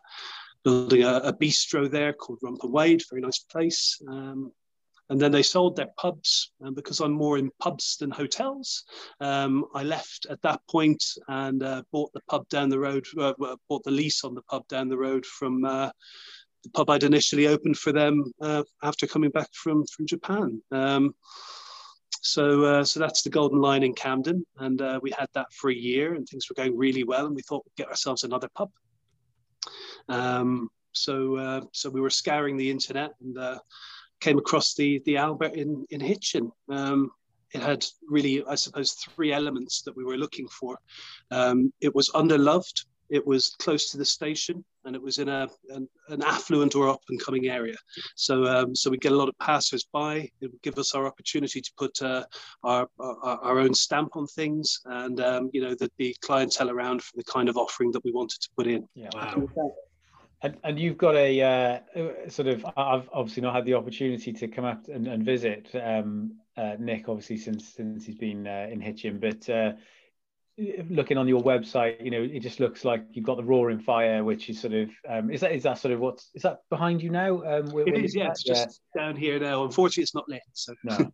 building a, a, bistro there called Rump and Wade, very nice place. And then they sold their pubs. And because I'm more in pubs than hotels, um, I left at that point and uh, bought the pub down the road, uh, bought the lease on the pub down the road from uh, the pub I'd initially opened for them uh, after coming back from from Japan. Um, so uh, so that's the Golden Lion in Camden, and uh, we had that for a year, and things were going really well, and we thought we'd get ourselves another pub. Um, so uh, so we were scouring the internet and uh, came across the the Albert in in Hitchin. Um, it had really, I suppose, three elements that we were looking for. Um, it was underloved, it was close to the station, and it was in a an, an affluent or up and coming area. So um, so we get a lot of passers by. It would give us our opportunity to put uh, our, our, our own stamp on things, and um, you know that the clientele around for the kind of offering that we wanted to put in. Yeah. Wow. And, and you've got a uh, sort of I've obviously not had the opportunity to come up and, and visit um, uh, Nick obviously since since he's been uh, in Hitchin, but uh, looking on your website, you know, it just looks like you've got the Roaring Fire, which is sort of um, is that is that sort of what's is that behind you now? Um, where, it is, yeah, it's just down here now. Unfortunately, it's not lit. So no,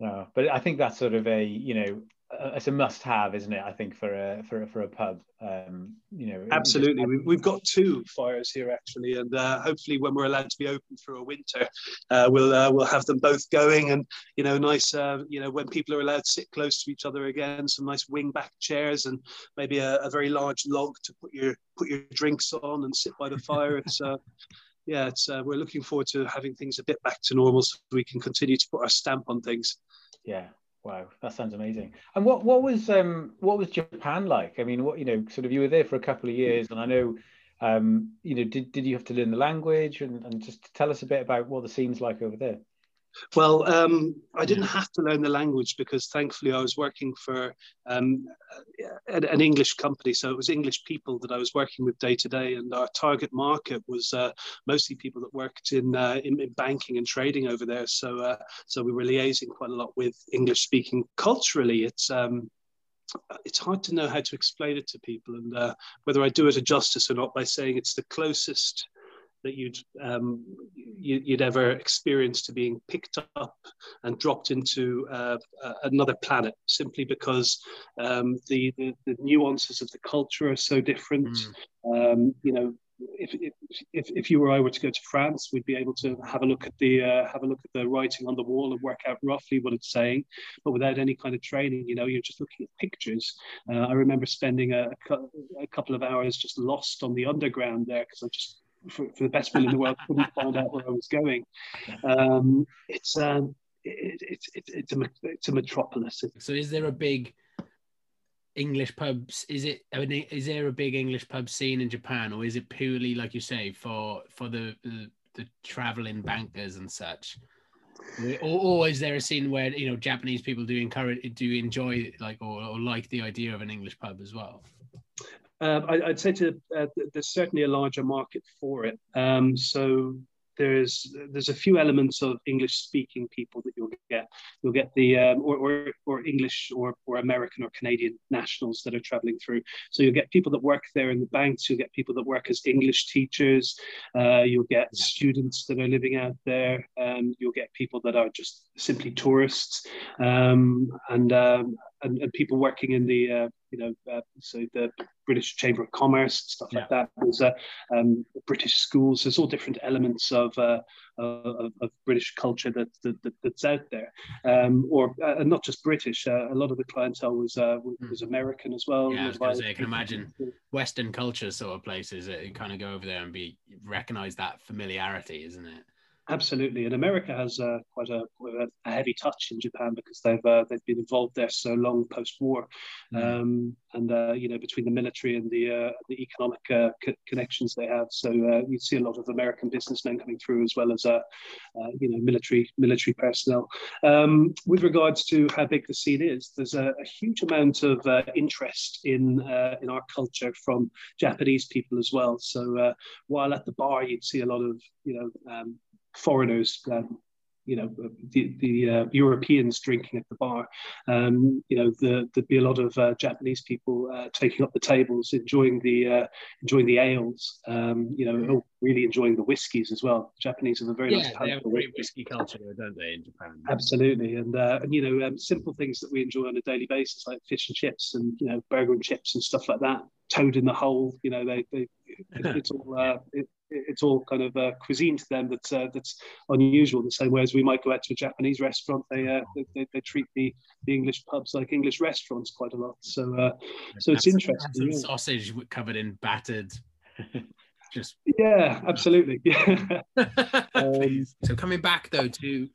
no, but I think that's sort of a you know uh, it's a must-have, isn't it? I think for a for a, for a pub, um, you know. Absolutely, just... we've got two fires here actually, and uh, hopefully, when we're allowed to be open for a winter, uh, we'll uh, we'll have them both going, and you know, nice, uh, you know, when people are allowed to sit close to each other again, some nice wing-back chairs, and maybe a, a, very large log to put your put your drinks on and sit by the fire. It's uh, <laughs> yeah, it's we're looking forward to having things a bit back to normal, so we can continue to put our stamp on things. Yeah, Wow, that sounds amazing. And what what was um what was Japan like? I mean, what you know, sort of you were there for a couple of years, and I know, um, you know, did did you have to learn the language and, and just tell us a bit about what the scene's like over there? Well, um, I didn't have to learn the language because thankfully I was working for um, an English company. So it was English people that I was working with day to day. And our target market was uh, mostly people that worked in, uh, in, in, banking and trading over there. So, uh, so we were liaising quite a lot with English speaking. Culturally, it's, um, it's hard to know how to explain it to people and uh, whether I do it a justice or not by saying it's the closest that you'd um, you, would ever experience to being picked up and dropped into uh, another planet simply because um, the, the, the nuances of the culture are so different. Mm. Um, you know, if, if, if you or I were to go to France, we'd be able to have a look at the uh, have a look at the writing on the wall and work out roughly what it's saying, but without any kind of training, you know, you're just looking at pictures. Uh, I remember spending a, a, couple of hours just lost on the underground there because I just for, for, the best will in the world, couldn't find out where I was going. Um, it's, um, it, it, it, it's, a, it's a metropolis. So, is there a big English pubs? Is it? Is there a big English pub scene in Japan, or is it purely, like you say, for for the the, the traveling bankers and such? Or, or, is there a scene where you know Japanese people do encourage do enjoy like or, or like the idea of an English pub as well? Um, I, would say to, uh, there's certainly a larger market for it. Um, so there's there's a few elements of English speaking people that you'll get. You'll get the um, or, or, or English or or American or Canadian nationals that are traveling through. So you'll get people that work there in the banks. You'll get people that work as English teachers. Uh, you'll get students that are living out there. Um, you'll get people that are just simply tourists um, and, um, and, and people working in the uh, you know uh, so the British Chamber of Commerce stuff yeah. like that. There's uh, um, British schools. There's all different elements of uh, of, of, British culture that, that, that, that's out there, um, or uh, not just British. Uh, a lot of the clientele was hmm. was American as well. Yeah, I, say, I can imagine Western culture sort of places that kind of go over there and be recognize that familiarity, isn't it? Absolutely, and America has uh, quite a, a, heavy touch in Japan because they've uh, they've been involved there so long post-war, mm. um, and uh, you know between the military and the uh, the economic uh, co- connections they have, so uh, you see a lot of American businessmen coming through as well as you know military military personnel. Um, with regards to how big the scene is, there's a, a huge amount of interest in in our culture from Japanese people as well. So while at the bar you'd see a lot of you know um, foreigners, um, you know, the, the uh, Europeans drinking at the bar. Um, you know, the, there'd be a lot of uh, Japanese people uh, taking up the tables, enjoying the uh, enjoying the ales. Um, you know, oh, really enjoying the whiskies as well. The Japanese have a very yeah, nice they have a great whiskey culture, don't they, in Japan? Absolutely, and uh, and you know, um, simple things that we enjoy on a daily basis, like fish and chips, and you know, burger and chips and stuff like that. Toad in the hole, you know, they, they it's all uh, it, it, it's all kind of uh, cuisine to them that's uh, that's unusual. The same way as we might go out to a Japanese restaurant, they uh, they, they, treat the, the English pubs like English restaurants quite a lot. So uh, so it's interesting. Yeah. Sausage covered in battered. <laughs> Just yeah, absolutely. <laughs> <laughs> Um, so coming back though to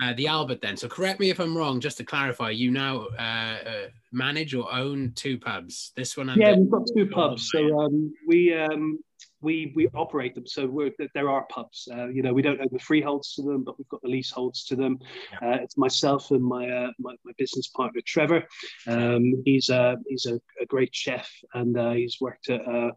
uh, the Albert, then. So correct me if I'm wrong. Just to clarify, you now uh, uh, manage or own two pubs. This one. And Yeah, we've got two pubs. So um, we um, we we operate them. So we're, there are pubs. Uh, you know, we don't own the freeholds to them, but we've got the leaseholds to them. Uh, it's myself and my, uh, my, my business partner Trevor. Um, he's a he's a, a, great chef, and uh, he's worked at uh,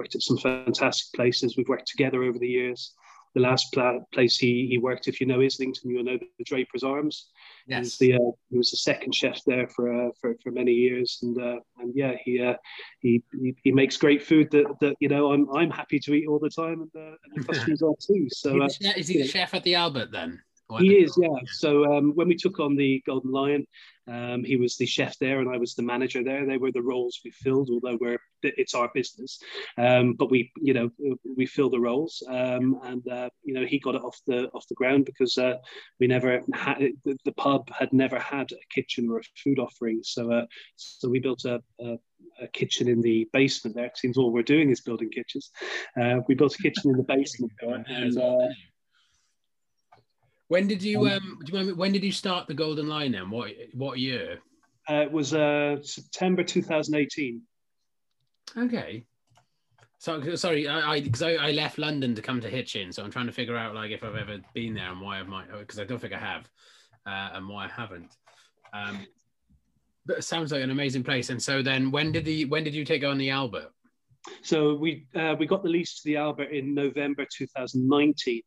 worked at some fantastic places. We've worked together over the years. The last pla- place he, he worked, if you know Islington, you'll know the Draper's Arms. Yes. He was the, uh, he was the second chef there for, uh, for, for many years. And, uh, and yeah, he, uh, he, he, he, makes great food that, that, you know, I'm, I'm happy to eat all the time and, uh, and the <laughs> customers are too. So, is he, is he the chef at the Albert then? He is, yeah. So um, when we took on the Golden Lion, um, he was the chef there, and I was the manager there. They were the roles we filled, although we're it's our business. Um, but we, you know, we fill the roles, um, and uh, you know, he got it off the off the ground because uh, we never had the, the, pub had never had a kitchen or a food offering. So, uh, so we built a, a a kitchen in the basement there. It seems all we're doing is building kitchens. Uh, we built a kitchen in the <laughs> basement there, and uh, when did you um, um do you remember when did you start the Golden Lion then? What what year? Uh, it was uh, September 2018. Okay. So sorry, I because I, I, I, left London to come to Hitchin, so I'm trying to figure out like if I've ever been there and why I might because I don't think I have, uh, and why I haven't. Um, but it sounds like an amazing place. And so then, when did the when did you take on the Albert? So we uh, we got the lease to the Albert in November 2019.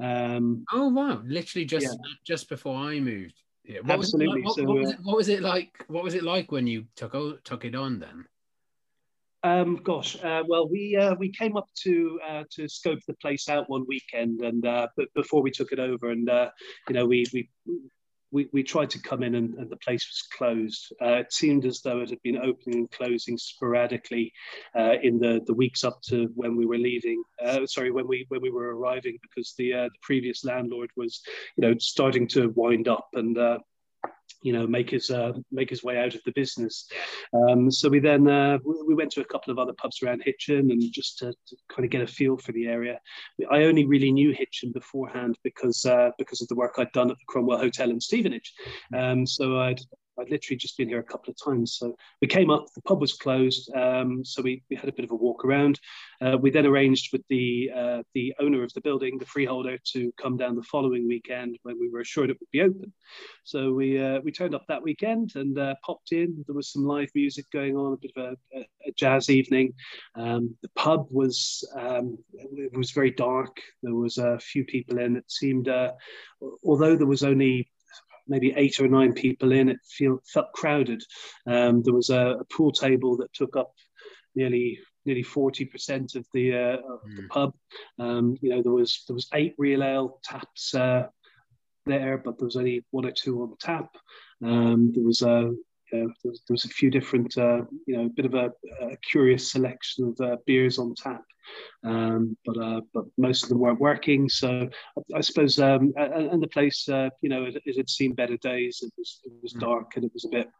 Um, oh wow! Literally just yeah. just before I moved. Yeah. What Absolutely. Was like, what, so, what, was it, what was it like? What was it like when you took took it on then? Um, gosh, uh, well, we uh, we came up to uh, to scope the place out one weekend, and uh, but before we took it over, and uh, you know, we we we, we tried to come in and, and the place was closed. Uh, it seemed as though it had been opening and closing sporadically uh, in the, the weeks up to when we were leaving. Uh, sorry, when we when we were arriving, because the, uh, the previous landlord was, you know, starting to wind up and uh, you know make his uh, make his way out of the business. Um, so we then uh, we went to a couple of other pubs around Hitchin and just to, to, kind of get a feel for the area. I only really knew Hitchin beforehand because uh, because of the work I'd done at the Cromwell Hotel in Stevenage. Um, so I'd I'd literally just been here a couple of times. So we came up, the pub was closed, um, so we, we had a bit of a walk around. Uh, we then arranged with the uh, the owner of the building, the freeholder, to come down the following weekend when we were assured it would be open. So we uh, we turned up that weekend and uh, popped in. There was some live music going on, a bit of a, a, jazz evening. Um, the pub was um, it was very dark. There was a few people in. It seemed, uh, although there was only maybe eight or nine people in. It feel, felt crowded. Um, there was a, a, pool table that took up nearly nearly forty percent of the uh, of the hmm. pub. Um, you know, there was there was eight real ale taps uh, there, but there was only one or two on the tap. Um, there was a there, was, there was a few different, uh, you know, a bit of a, a curious selection of uh, beers on tap um, but uh, but most of them weren't working. So I, I suppose um, and, the place, uh, you know, it, it, had seen better days. It was it was mm. dark and it was a bit.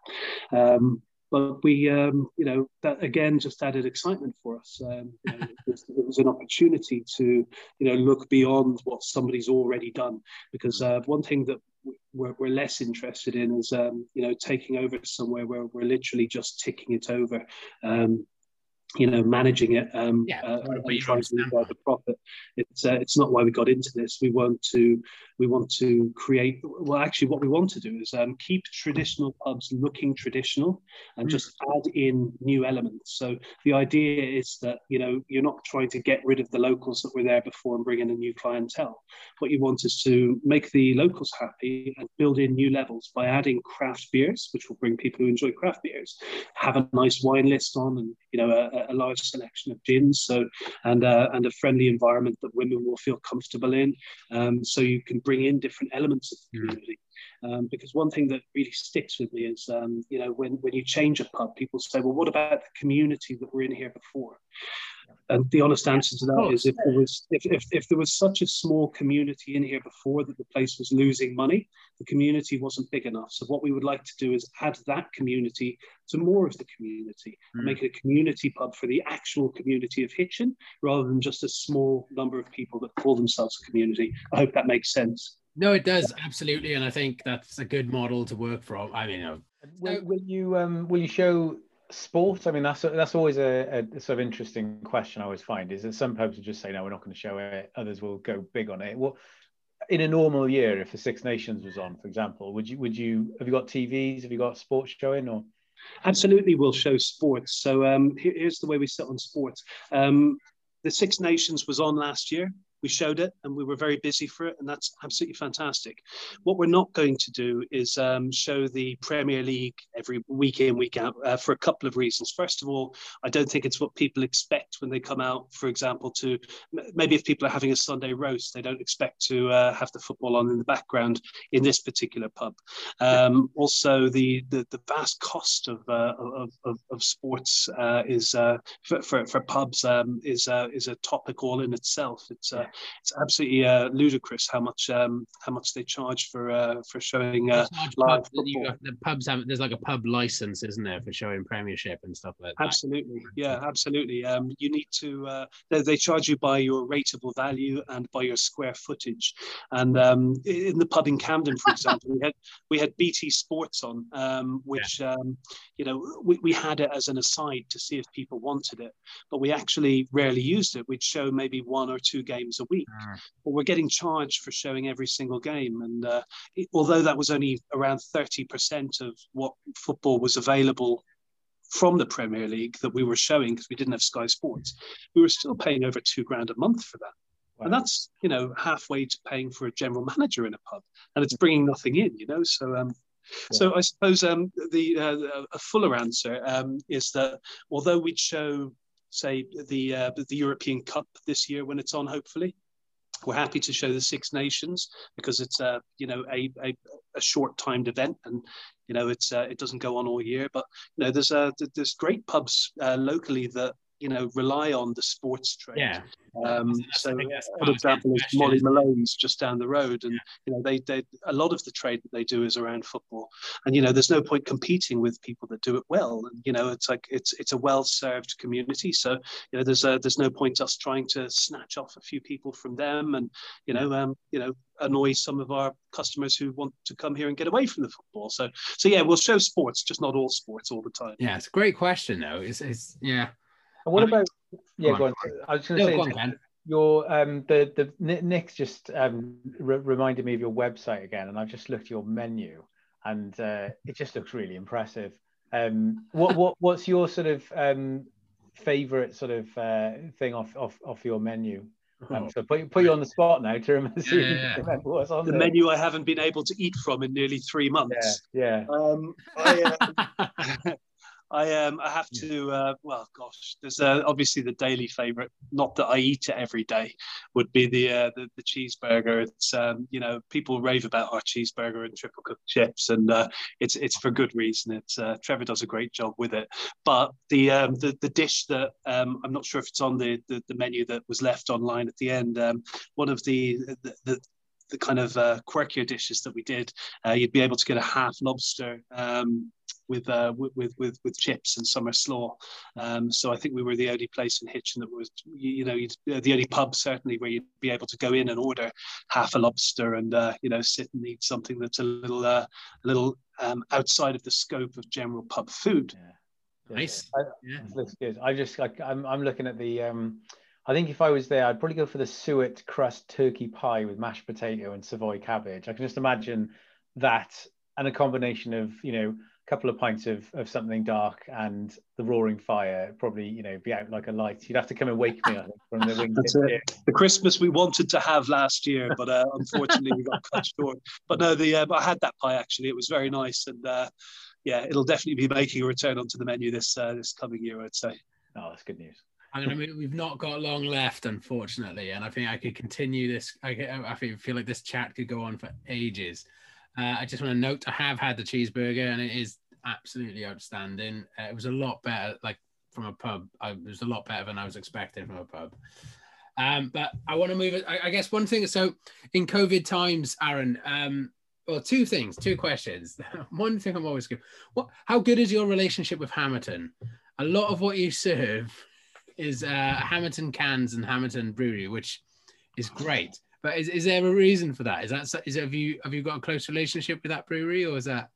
Um, but we, um, you know, that again just added excitement for us. Um, you know, it, was, it, was, an opportunity to, you know, look beyond what somebody's already done. Because uh, one thing that we're, we're, less interested in is, um, you know, taking over somewhere where we're literally just ticking it over. Um, you know, managing it um, yeah, uh, trying to the profit. It's uh, it's not why we got into this. We want to we want to create. Well, actually, what we want to do is um, keep traditional pubs looking traditional and mm. just add in new elements. So the idea is that you know you're not trying to get rid of the locals that were there before and bring in a new clientele. What you want is to make the locals happy and build in new levels by adding craft beers, which will bring people who enjoy craft beers. Have a nice wine list on and you know a, a large selection of gins, so and uh, and a friendly environment that women will feel comfortable in. Um, so you can bring in different elements of the mm. community. Um, because one thing that really sticks with me is, um, you know, when, when you change a pub, people say, well, what about the community that were in here before? And the honest answer to that is if there was if, if, if there was such a small community in here before that the place was losing money, the community wasn't big enough. So what we would like to do is add that community to more of the community mm. make it a community pub for the actual community of Hitchin rather than just a small number of people that call themselves a community. I hope that makes sense. No, it does absolutely, and I think that's a good model to work from. I mean, uh, will, will you um, will you show sport? I mean, that's that's always a, a, sort of interesting question. I always find is that some pubs will just say no, we're not going to show it. Others will go big on it. Well, in a normal year, if the Six Nations was on, for example, would you would you have you got TVs? Have you got sports showing or? Absolutely, we'll show sports. So um, here, here's the way we sit on sports. Um, the Six Nations was on last year we showed it and we were very busy for it and that's absolutely fantastic. What we're not going to do is um, show the premier league every week in week out uh, for a couple of reasons. First of all i don't think it's what people expect when they come out for example to maybe if people are having a sunday roast they don't expect to uh, have the football on in the background in this particular pub. Um, also the, the, the vast cost of uh, of, of, of, sports uh, is uh, for, for, for, pubs um, is uh, is a topic all in itself. It's it's absolutely uh, ludicrous how much um, how much they charge for uh, for showing uh, live football. the pubs have there's like a pub license, isn't there, for showing Premiership and stuff like that. Absolutely, yeah, absolutely. Um, you need to uh, they, they, charge you by your rateable value and by your square footage. And um, in the pub in Camden, for <laughs> example, we had we had BT Sports on, um, which yeah. um, you know we, we had it as an aside to see if people wanted it, but we actually rarely used it. We'd show maybe one or two games a week, mm. but we're getting charged for showing every single game. And uh, it, although that was only around 30% of what football was available from the Premier League that we were showing because we didn't have Sky Sports, we were still paying over two grand a month for that. Wow. And that's you know halfway to paying for a general manager in a pub, and it's bringing nothing in, you know. So um. So I suppose um, the uh, a fuller answer um, is that although we'd show, say, the uh, the European Cup this year when it's on, hopefully, we're happy to show the Six Nations because it's a you know a, a, a short timed event and you know it's uh, it doesn't go on all year. But you know there's uh, there's great pubs uh, locally that you know rely on the sports trade. Yeah. Um, so, for example, is Molly Malone's just down the road, and yeah. you know they they a lot of the trade that they do is around football, and you know there's no point competing with people that do it well, and you know it's like it's it's a well served community, so you know there's a, there's no point us trying to snatch off a few people from them, and you know um, you know annoy some of our customers who want to come here and get away from the football. So so yeah, we'll show sports, just not all sports all the time. Yeah, it's a great question though. It's it's yeah. And what about yeah? Go, go on. I was going to no, say on, your um the the Nick's just um re- reminded me of your website again, and I've just looked at your menu, and uh, it just looks really impressive. Um, what what what's your sort of um favorite sort of uh, thing off off off your menu? Um, oh. so put, put you on the spot now to <laughs> remember, yeah, yeah, yeah. what's on the there. menu I haven't been able to eat from in nearly three months. Yeah, yeah. Um, I, uh, <laughs> I um I have to uh, well gosh there's uh, obviously the daily favorite not that I eat it every day would be the uh, the, the cheeseburger. It's um you know people rave about our cheeseburger and triple cooked chips and uh, it's it's for good reason. It's uh, Trevor does a great job with it. But the um the, the dish that um I'm not sure if it's on the, the, the menu that was left online at the end um one of the the, the the kind of uh, quirkier dishes that we did, uh, you'd be able to get a half lobster um, with, uh, with with with chips and summer slaw. Um, so I think we were the only place in Hitchin that was, you know, uh, the only pub certainly where you'd be able to go in and order half a lobster and uh, you know sit and eat something that's a little uh, a little um, outside of the scope of general pub food. Yeah. Nice. I, yeah. looks good. I just like I'm I'm looking at the. Um, I think if I was there, I'd probably go for the suet crust turkey pie with mashed potato and Savoy cabbage. I can just imagine that and a combination of you know a couple of pints of, of something dark and the roaring fire probably you know be out like a light. You'd have to come and wake me I think, from the wings That's it. the christmas we wanted to have last year but uh, unfortunately we got cut short. But no the uh, i had that pie actually. It was very nice and uh, yeah it'll definitely be making a return onto the menu this uh, this coming year i'd say. Oh that's good news I mean, we've not got long left, unfortunately, and I think I could continue this. I, I feel like this chat could go on for ages. Uh, I just want to note I have had the cheeseburger and it is absolutely outstanding. Uh, it was a lot better. Like from a pub. I, it was a lot better than I was expecting from a pub. Um, but I want to move. I, I, guess one thing. So in COVID times, Aaron. Um, well, two things, two questions. <laughs> one thing I'm always good. What? How good is your relationship with Hammerton? A lot of what you serve is uh, Hammerton cans and Hammerton Brewery, which is great. But is, is there a reason for that? Is that is have you have you got a close relationship with that brewery, or is that?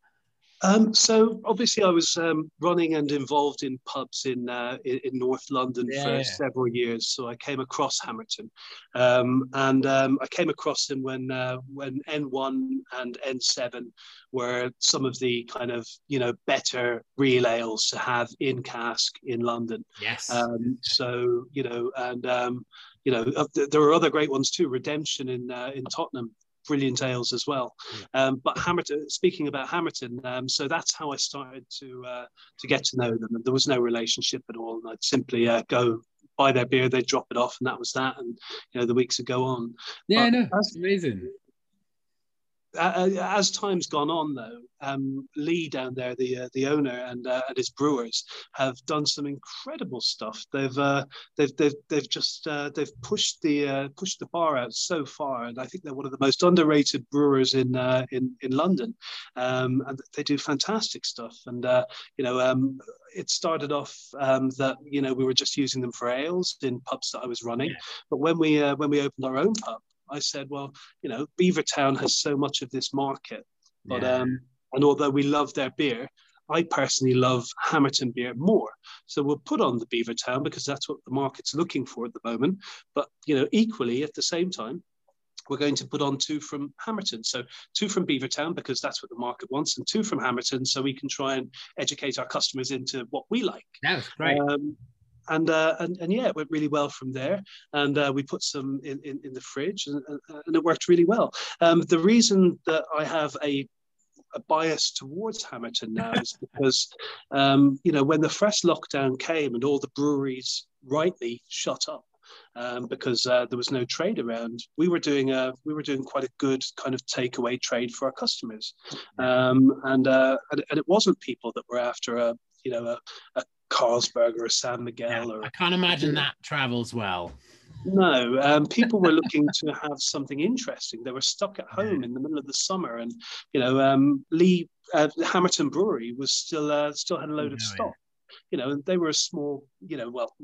Um, so obviously, I was um, running and involved in pubs in uh, in, in, North London yeah, for several years. So I came across Hammerton, um, and um, I came across him when uh, when N1 and N7 were some of the kind of you know better real ales to have in cask in London. Yes. Um, so you know, and um, you know, there are other great ones too. Redemption in uh, in Tottenham, brilliant ales as well. Um, but Hammerton, speaking about Hammerton, um, so that's how I started to uh, to get to know them. And there was no relationship at all, and I'd simply uh, go buy their beer, they'd drop it off, and that was that. And you know, the weeks would go on. Yeah, but no, that's amazing as time's gone on, though, um, Lee down there, the uh, the owner and uh, and his brewers have done some incredible stuff. They've uh, they've they've they've just uh, they've pushed the uh, pushed the bar out so far, and I think they're one of the most underrated brewers in uh, in in London. Um, and they do fantastic stuff. And you know, um, it started off um, that you know we were just using them for ales in pubs that I was running, yeah. but when we when we opened our own pub I said, well, you know, Beavertown has so much of this market, but yeah. um, and although we love their beer, I personally love Hammerton beer more. So we'll put on the Beavertown because that's what the market's looking for at the moment. But you know, equally at the same time, we're going to put on two from Hammerton. So two from Beavertown because that's what the market wants, and two from Hammerton so we can try and educate our customers into what we like. That's right. Um, and, uh, and and yeah, it went really well from there. And uh, we put some in, in, in the fridge, and, and, it worked really well. Um, the reason that I have a a bias towards Hammerton now <laughs> is because, um, you know, when the first lockdown came and all the breweries rightly shut up um, because uh, there was no trade around, we were doing a we were doing quite a good kind of takeaway trade for our customers, um, and, uh, and, and it wasn't people that were after a you know a, a Carlsberg or a San Miguel. Yeah, or, I can't imagine that travels well. No, um, people were looking to have something interesting. They were stuck at home in the middle of the summer, and you know, um, Lee uh, Hammerton Brewery was still uh, still had a load of stock. Yeah. You know, they were a small, you know, well,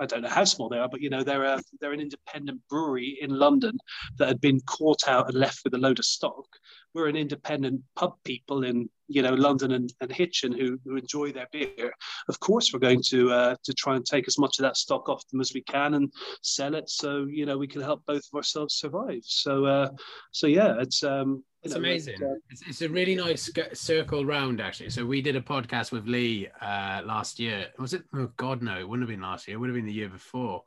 I don't know how small they are, but you know, they're a, they're an independent brewery in London that had been caught out and left with a load of stock. We're an independent pub people in you know London and, and Hitchin who, who enjoy their beer, of course we're going to uh, to try and take as much of that stock off them as we can and sell it so you know we can help both of ourselves survive. So uh, so yeah, it's um, it's know, amazing. Uh, it's, it's, a really nice circle round, actually. So we did a podcast with Lee uh, last year. Was it? Oh God, no! It wouldn't have been last year. It would have been the year before.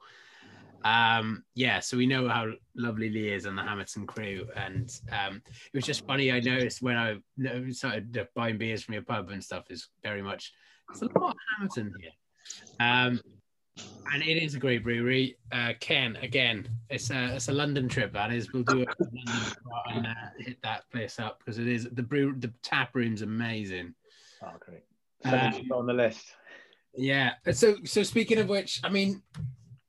Um, yeah, so we know how lovely Lee is and the Hammerton crew, and um, it was just funny. I noticed when I started buying beers from your pub and stuff is very much it's a lot of Hammerton here, um, and it is a great brewery. Uh, Ken, again, it's a it's a London trip. That is, we'll do it <laughs> and uh, hit that place up because it is the brew the tap room's amazing. Oh, great! Um, on the list. Yeah. So so speaking of which, I mean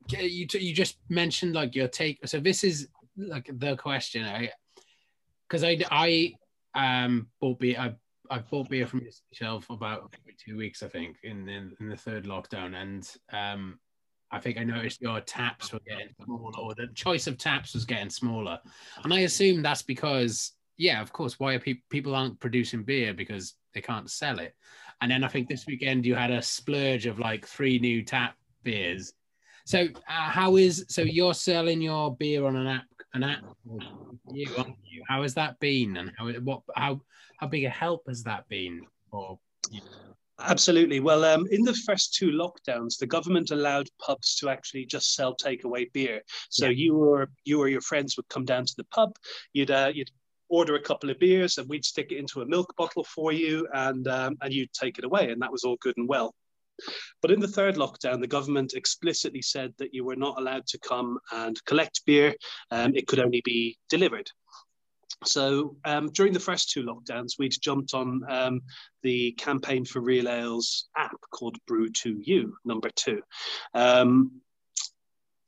you you just mentioned like your take. So this is like the question. I because I I um bought beer. I I bought beer from yourself about two weeks, I think, in, in in the third lockdown, and um I think I noticed your taps were getting smaller, or the choice of taps was getting smaller, and I assume that's because yeah, of course, why are people aren't producing beer because they can't sell it, and then I think this weekend you had a splurge of like three new tap beers so uh, how is so you're selling your beer on an app an app you, you how has that been and how what how how big a help has that been for you? Absolutely. Well, um, in the first two lockdowns, the government allowed pubs to actually just sell takeaway beer. So yeah. you or you or your friends would come down to the pub, you'd uh, you'd order a couple of beers, and we'd stick it into a milk bottle for you, and um, and you'd take it away, and that was all good and well. But in the third lockdown, the government explicitly said that you were not allowed to come and collect beer. Um, it could only be delivered. So um, during the first two lockdowns, we'd jumped on um, the campaign for Real Ales app called Brew to You, number two. Um,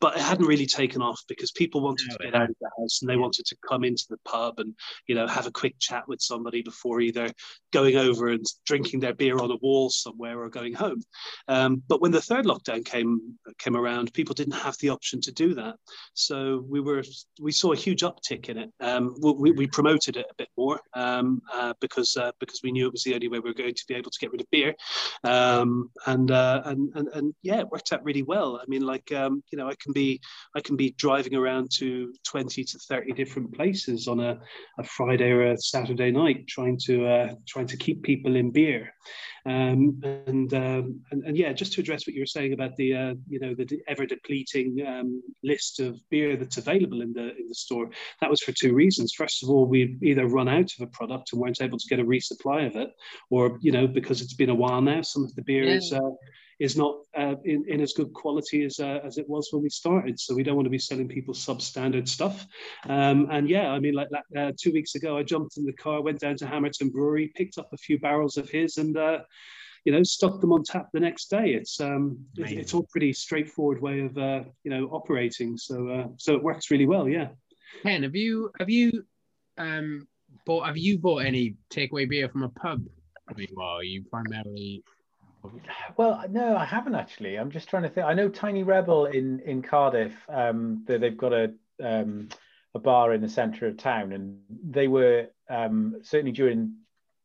but it hadn't really taken off because people wanted to get out of the house and they wanted to come into the pub and you know have a quick chat with somebody before either going over and drinking their beer on a wall somewhere or going home. Um, but when the third lockdown came came around, people didn't have the option to do that. So we were we saw a huge uptick in it. Um, we, we, promoted it a bit more um, uh, because uh, because we knew it was the only way we were going to be able to get rid of beer. Um, and, uh, and and and yeah, it worked out really well. I mean, like um, you know, I can be I can be driving around to 20 to 30 different places on a, a Friday or a Saturday night trying to uh, trying to keep people in beer. Um, and, um, and, and yeah, just to address what you were saying about the uh, you know the ever depleting um, list of beer that's available in the in the store, that was for two reasons. First of all, we either run out of a product and weren't able to get a resupply of it, or you know because it's been a while now, some of the beer yeah. is uh, is not uh, in, in as good quality as, uh, as it was when we started. So we don't want to be selling people substandard stuff. Um, and yeah, I mean, like uh, two weeks ago, I jumped in the car, went down to Hammerton Brewery, picked up a few barrels of his, and uh, you know, stuck them on tap the next day. It's um, it, it's all pretty straightforward way of uh, you know operating. So uh, so it works really well. Yeah. Ken, have you have you um bought have you bought any takeaway beer from a pub? Well, you primarily well, no, I haven't actually. I'm just trying to think. I know Tiny Rebel in in Cardiff. Um, they've got a um, a bar in the centre of town, and they were um, certainly during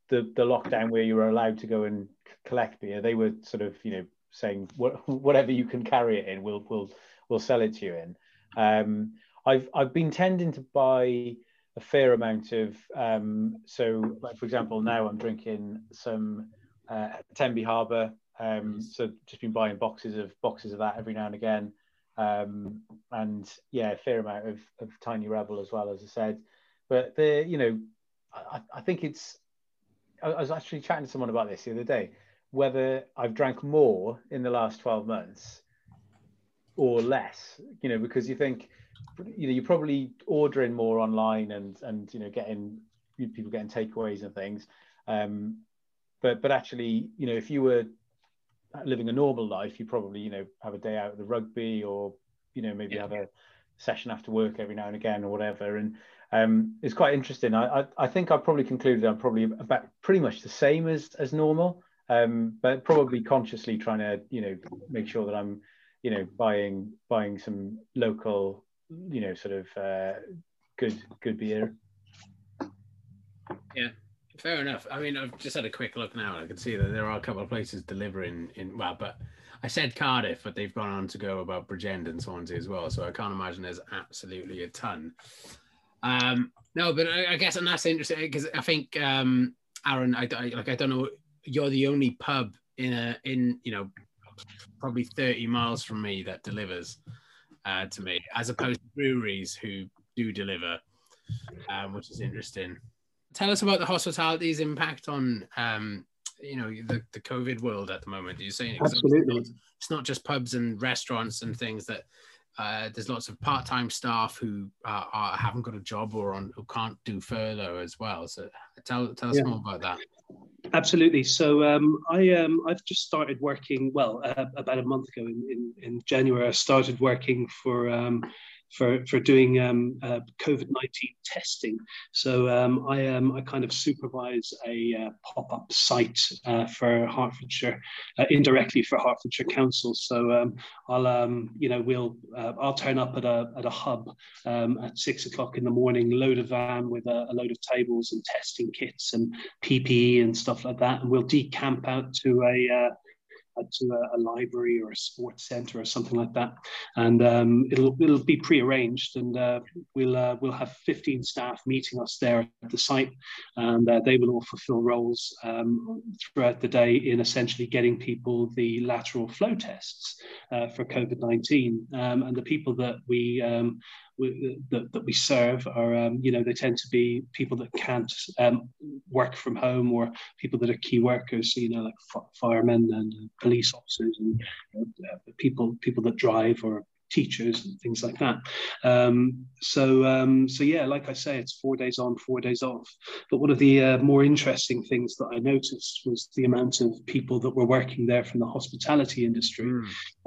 the the lockdown where you were allowed to go and collect beer. They were sort of you know saying whatever you can carry it in, we'll we'll we'll sell it to you in. Um, I've I've been tending to buy a fair amount of um, so like for example now I'm drinking some uh, Tenby Harbour. Um, so just been buying boxes of boxes of that every now and again, um, and yeah, a fair amount of, of Tiny Rebel as well, as I said. But the you know, I, I think it's. I, I was actually chatting to someone about this the other day, whether I've drank more in the last twelve months or less. You know, because you think you know you're probably ordering more online and and you know getting people getting takeaways and things um, but but actually, you know, if you were living a normal life, you probably you know have a day out at the rugby or you know maybe yeah. have a session after work every now and again or whatever. And um, it's quite interesting. I, I, I think I probably concluded I'm probably about pretty much the same as as normal, um, but probably consciously trying to you know make sure that I'm you know buying buying some local you know sort of uh, good good beer. Yeah, Fair enough. I mean, I've just had a quick look now, and I can see that there are a couple of places delivering in. Well, but I said Cardiff, but they've gone on to go about Bridgend and Swansea as well. So I can't imagine there's absolutely a ton. Um, no, but I, I guess and that's interesting because I think um, Aaron, I, I like I don't know, you're the only pub in a in you know probably 30 miles from me that delivers uh, to me, as opposed to breweries who do deliver, um, which is interesting tell us about the hospitality's impact on um, you know the, the COVID world at the moment. You're saying absolutely, it's not, it's not, just pubs and restaurants and things that uh, there's lots of part-time staff who are, are, haven't got a job or on who can't do furlough as well. So tell tell us yeah. more about that. Absolutely. So um, I um, I've just started working. Well, uh, about a month ago in, in, in January, I started working for um, for, for doing um, uh, COVID 19 testing. So um, I, um, I kind of supervise a uh, pop up site uh, for Hertfordshire, uh, indirectly for Hertfordshire Council. So um, I'll, um, you know, we'll, uh, I'll turn up at a, at a hub um, at six o'clock in the morning, load a van with a, a load of tables and testing kits and PPE and stuff like that. And we'll decamp out to a, uh, to a, a, library or a sports center or something like that, and um, it'll it'll be pre-arranged, and uh, we'll uh, we'll have 15 staff meeting us there at the site, and uh, they will all fulfil roles um, throughout the day in essentially getting people the lateral flow tests uh, for COVID-19, um, and the people that we that, that we serve are, um, you know, they tend to be people that can't um, work from home or people that are key workers, so, you know, like firemen and police officers and uh, people people that drive or teachers and things like that. Um, so um, so yeah, like I say, it's four days on, four days off. But one of the uh, more interesting things that I noticed was the amount of people that were working there from the hospitality industry. Mm.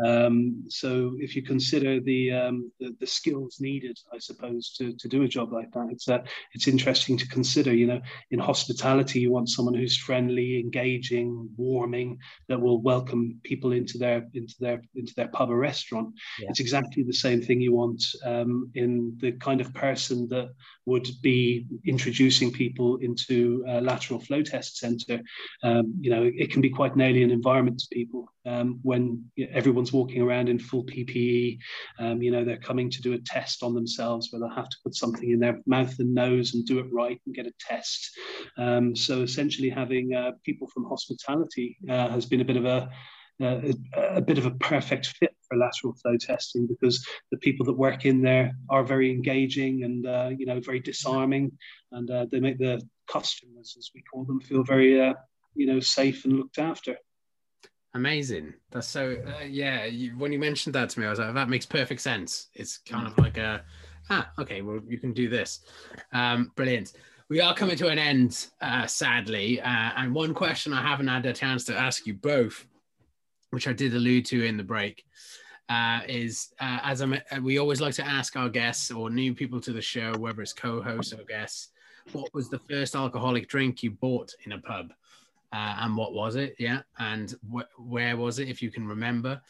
Um, so if you consider the, um, the, the skills needed, I suppose, to, to do a job like that, it's uh, it's interesting to consider. You know, in hospitality, you want someone who's friendly, engaging, warming, that will welcome people into their into their into their pub or restaurant. Yeah. It's exactly the same thing you want um, in the kind of person that would be introducing people into a lateral flow test center. Um, you know, it can be quite an alien environment to people um, when everyone's walking around in full PPE. Um, you know, they're coming to do a test on themselves where they'll have to put something in their mouth and nose and do it right and get a test. Um, so essentially, having uh, people from hospitality uh, has been a bit of a uh, a, a, bit of a perfect fit for lateral flow testing because the people that work in there are very engaging and uh, you know very disarming, and uh, they make the customers, as we call them, feel very uh, you know safe and looked after. Amazing. That's so uh, yeah. You, when you mentioned that to me, I was like, that makes perfect sense. It's kind of like a ah okay, well you can do this. Um, brilliant we are coming to an end, uh, sadly. Uh, and one question I haven't had a chance to ask you both which I did allude to in the break, uh, is uh, as I'm, uh, we always like to ask our guests or new people to the show, whether it's co-hosts or guests, what was the first alcoholic drink you bought in a pub, uh, and what was it? Yeah, and wh- where was it, if you can remember,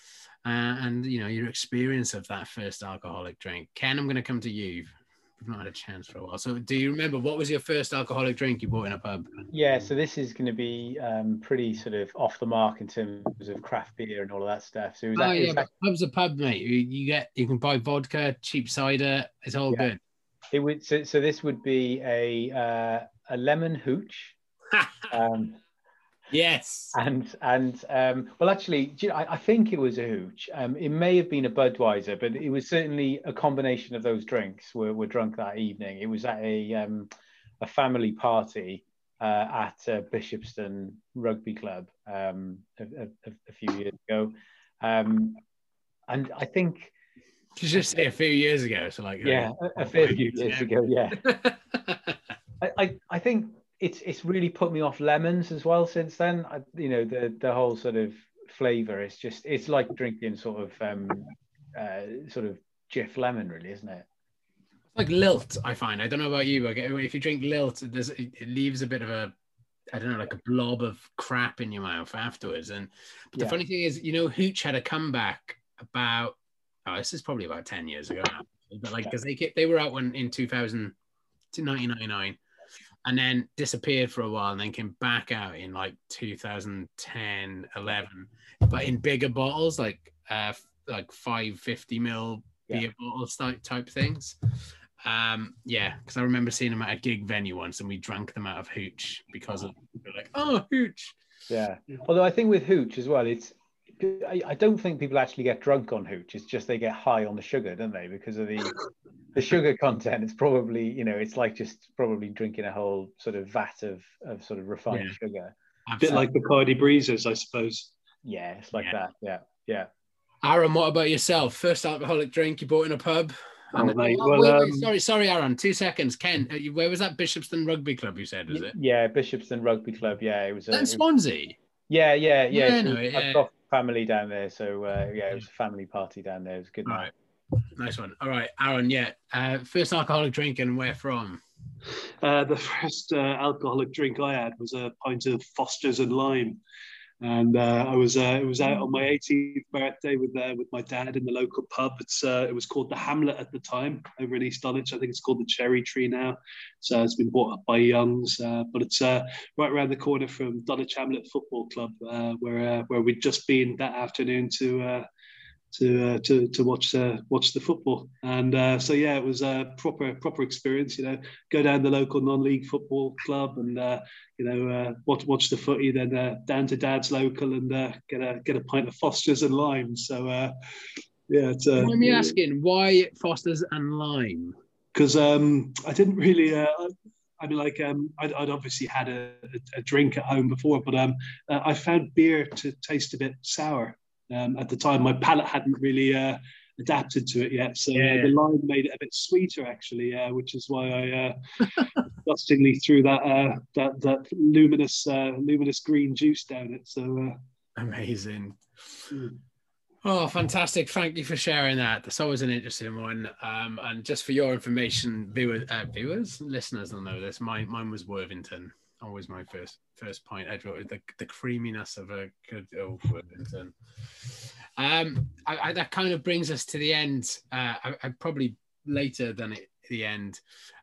uh, and you know your experience of that first alcoholic drink. Ken, I'm going to come to you We've not had a chance for a while. So, do you remember what was your first alcoholic drink you bought in a pub? Yeah, so this is going to be um, pretty sort of off the mark in terms of craft beer and all of that stuff. So, oh yeah, pub's a pub, mate. You, you, get you can buy vodka, cheap cider. It's all yeah. good. It would so, so this would be a uh, a lemon hooch. <laughs> um, Yes. And and um, well, actually, I, I, think it was a hooch. Um, it may have been a Budweiser, but it was certainly a combination of those drinks were, were drunk that evening. It was at a um, a family party uh, at uh, Bishopston Rugby Club um, a, a, a, few years ago, um, and I think. Did you just say a few years ago? So like yeah, uh, a, a fair few years ago. Yeah. <laughs> I, I, I think it's it's really put me off lemons as well since then. I, you know the the whole sort of flavor. It's just it's like drinking sort of um, uh, sort of Jif lemon, really, isn't it? It's like lilt, I find. I don't know about you, but if you drink lilt, there's, it leaves a bit of a, I don't know, like a blob of crap in your mouth afterwards. And but the yeah. funny thing is, you know, Hooch had a comeback about, oh, this is probably about 10 years ago now. But like, because they, they were out when in 2000 to 1999 and then disappeared for a while and then came back out in like 2010 11 but in bigger bottles like uh like 550 mil beer yeah. bottles type, type things. Um yeah because i remember seeing them at a gig venue once and we drank them out of hooch because of like oh hooch! Yeah. Although i think with hooch as well it's I, I don't think people actually get drunk on hooch. It's just they get high on the sugar, don't they? Because of the the sugar <laughs> content. It's probably you know it's like just probably drinking a whole sort of vat of of sort of refined yeah. sugar. A bit like the Bacardi Breezers, I suppose. Yeah, it's like yeah. that. Yeah, yeah. Aaron, what about yourself? First alcoholic drink you bought in a pub? Oh, mate. Oh, well, wait, wait, um, sorry, sorry, Aaron. Two seconds. Ken, uh, where was that Bishopston Rugby Club? You said, was it? Yeah, Bishopston Rugby Club. Yeah, it was. Uh, Swansea. Yeah, yeah, yeah. yeah, no, yeah. I've got family down there, so uh, yeah, it was a family party down there. It was good night. Nice one. All right, Aaron. Yeah, uh, first alcoholic drink and where from? Uh, the <laughs> first uh, alcoholic drink I had was a pint of Foster's and lime, and uh, I was uh, it was out on my 18th birthday with uh, with my dad in the local pub. It's uh, it was called the Hamlet at the time over in East Dulwich. I think it's called the Cherry Tree now. So it's been bought up by Youngs, uh, but it's uh, right around the corner from Dulwich Hamlet Football Club, where where we'd just been that afternoon to to uh, to to watch uh, watch the football. And uh, so yeah, it was a proper proper experience. You know, go down the local non-league football club and uh, you know uh, watch watch the footy, then uh, down to Dad's local and get a get a pint of Foster's and lime. So yeah, it's, uh, Let me asking why Foster's and lime? Because um, I didn't really. I mean, like um, I'd, I'd, obviously had a, a, a, drink at home before, but um, I found beer to taste a bit sour um, at the time. My palate hadn't really uh, adapted to it yet. So yeah. uh, the lime made it a bit sweeter, actually, uh, which is why I uh, <laughs> disgustingly threw that uh, that that luminous uh, luminous green juice down it. So uh, amazing. Mm. Oh, fantastic! Thank you for sharing that. That's always an interesting one. Um, and just for your information, viewers, viewers, listeners will know this. Mine, mine was Worthington always my first first point. Edward, the, the creaminess of a good old Worthington. Um, I, I, that kind of brings us to the end. Uh, I, I probably later than it, the end.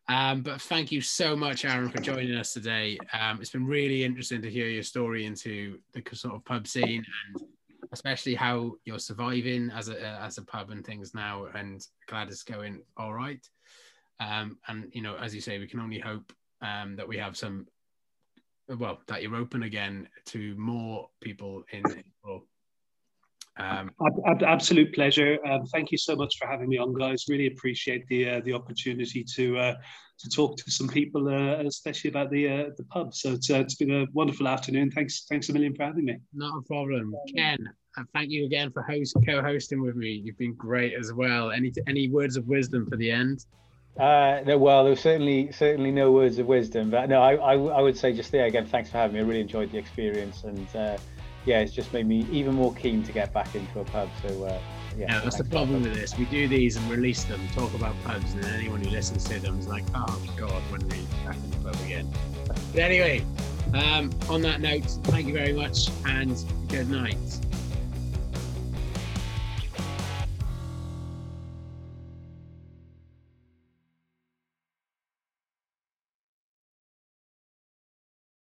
Um, but thank you so much, Aaron, for joining us today. Um, it's been really interesting to hear your story into the sort of pub scene and especially how you're surviving as a as a pub and things now. And glad it's going all right. Um, and you know, as you say, we can only hope um, that we have some well that you're open again to more people in April. Um, Absolute pleasure. Um, thank you so much for having me on, guys. Really appreciate the uh, the opportunity to uh, to talk to some people, uh, especially about the uh, the pub. So it's, uh, it's been a wonderful afternoon. Thanks thanks a million for having me. Not a problem, Ken. thank you again for host co-hosting with me. You've been great as well. Any any words of wisdom for the end? Uh, no, well, there was certainly certainly no words of wisdom, but no, I, I, I would say just there again, thanks for having me. I really enjoyed the experience, and uh, yeah, it's just made me even more keen to get back into a pub. So uh, yeah, yeah, that's the problem with this. We do these and release them, talk about pubs, and then anyone who listens to them is like, oh god, when are we back in the pub again? But anyway, um, on that note, thank you very much, and good night.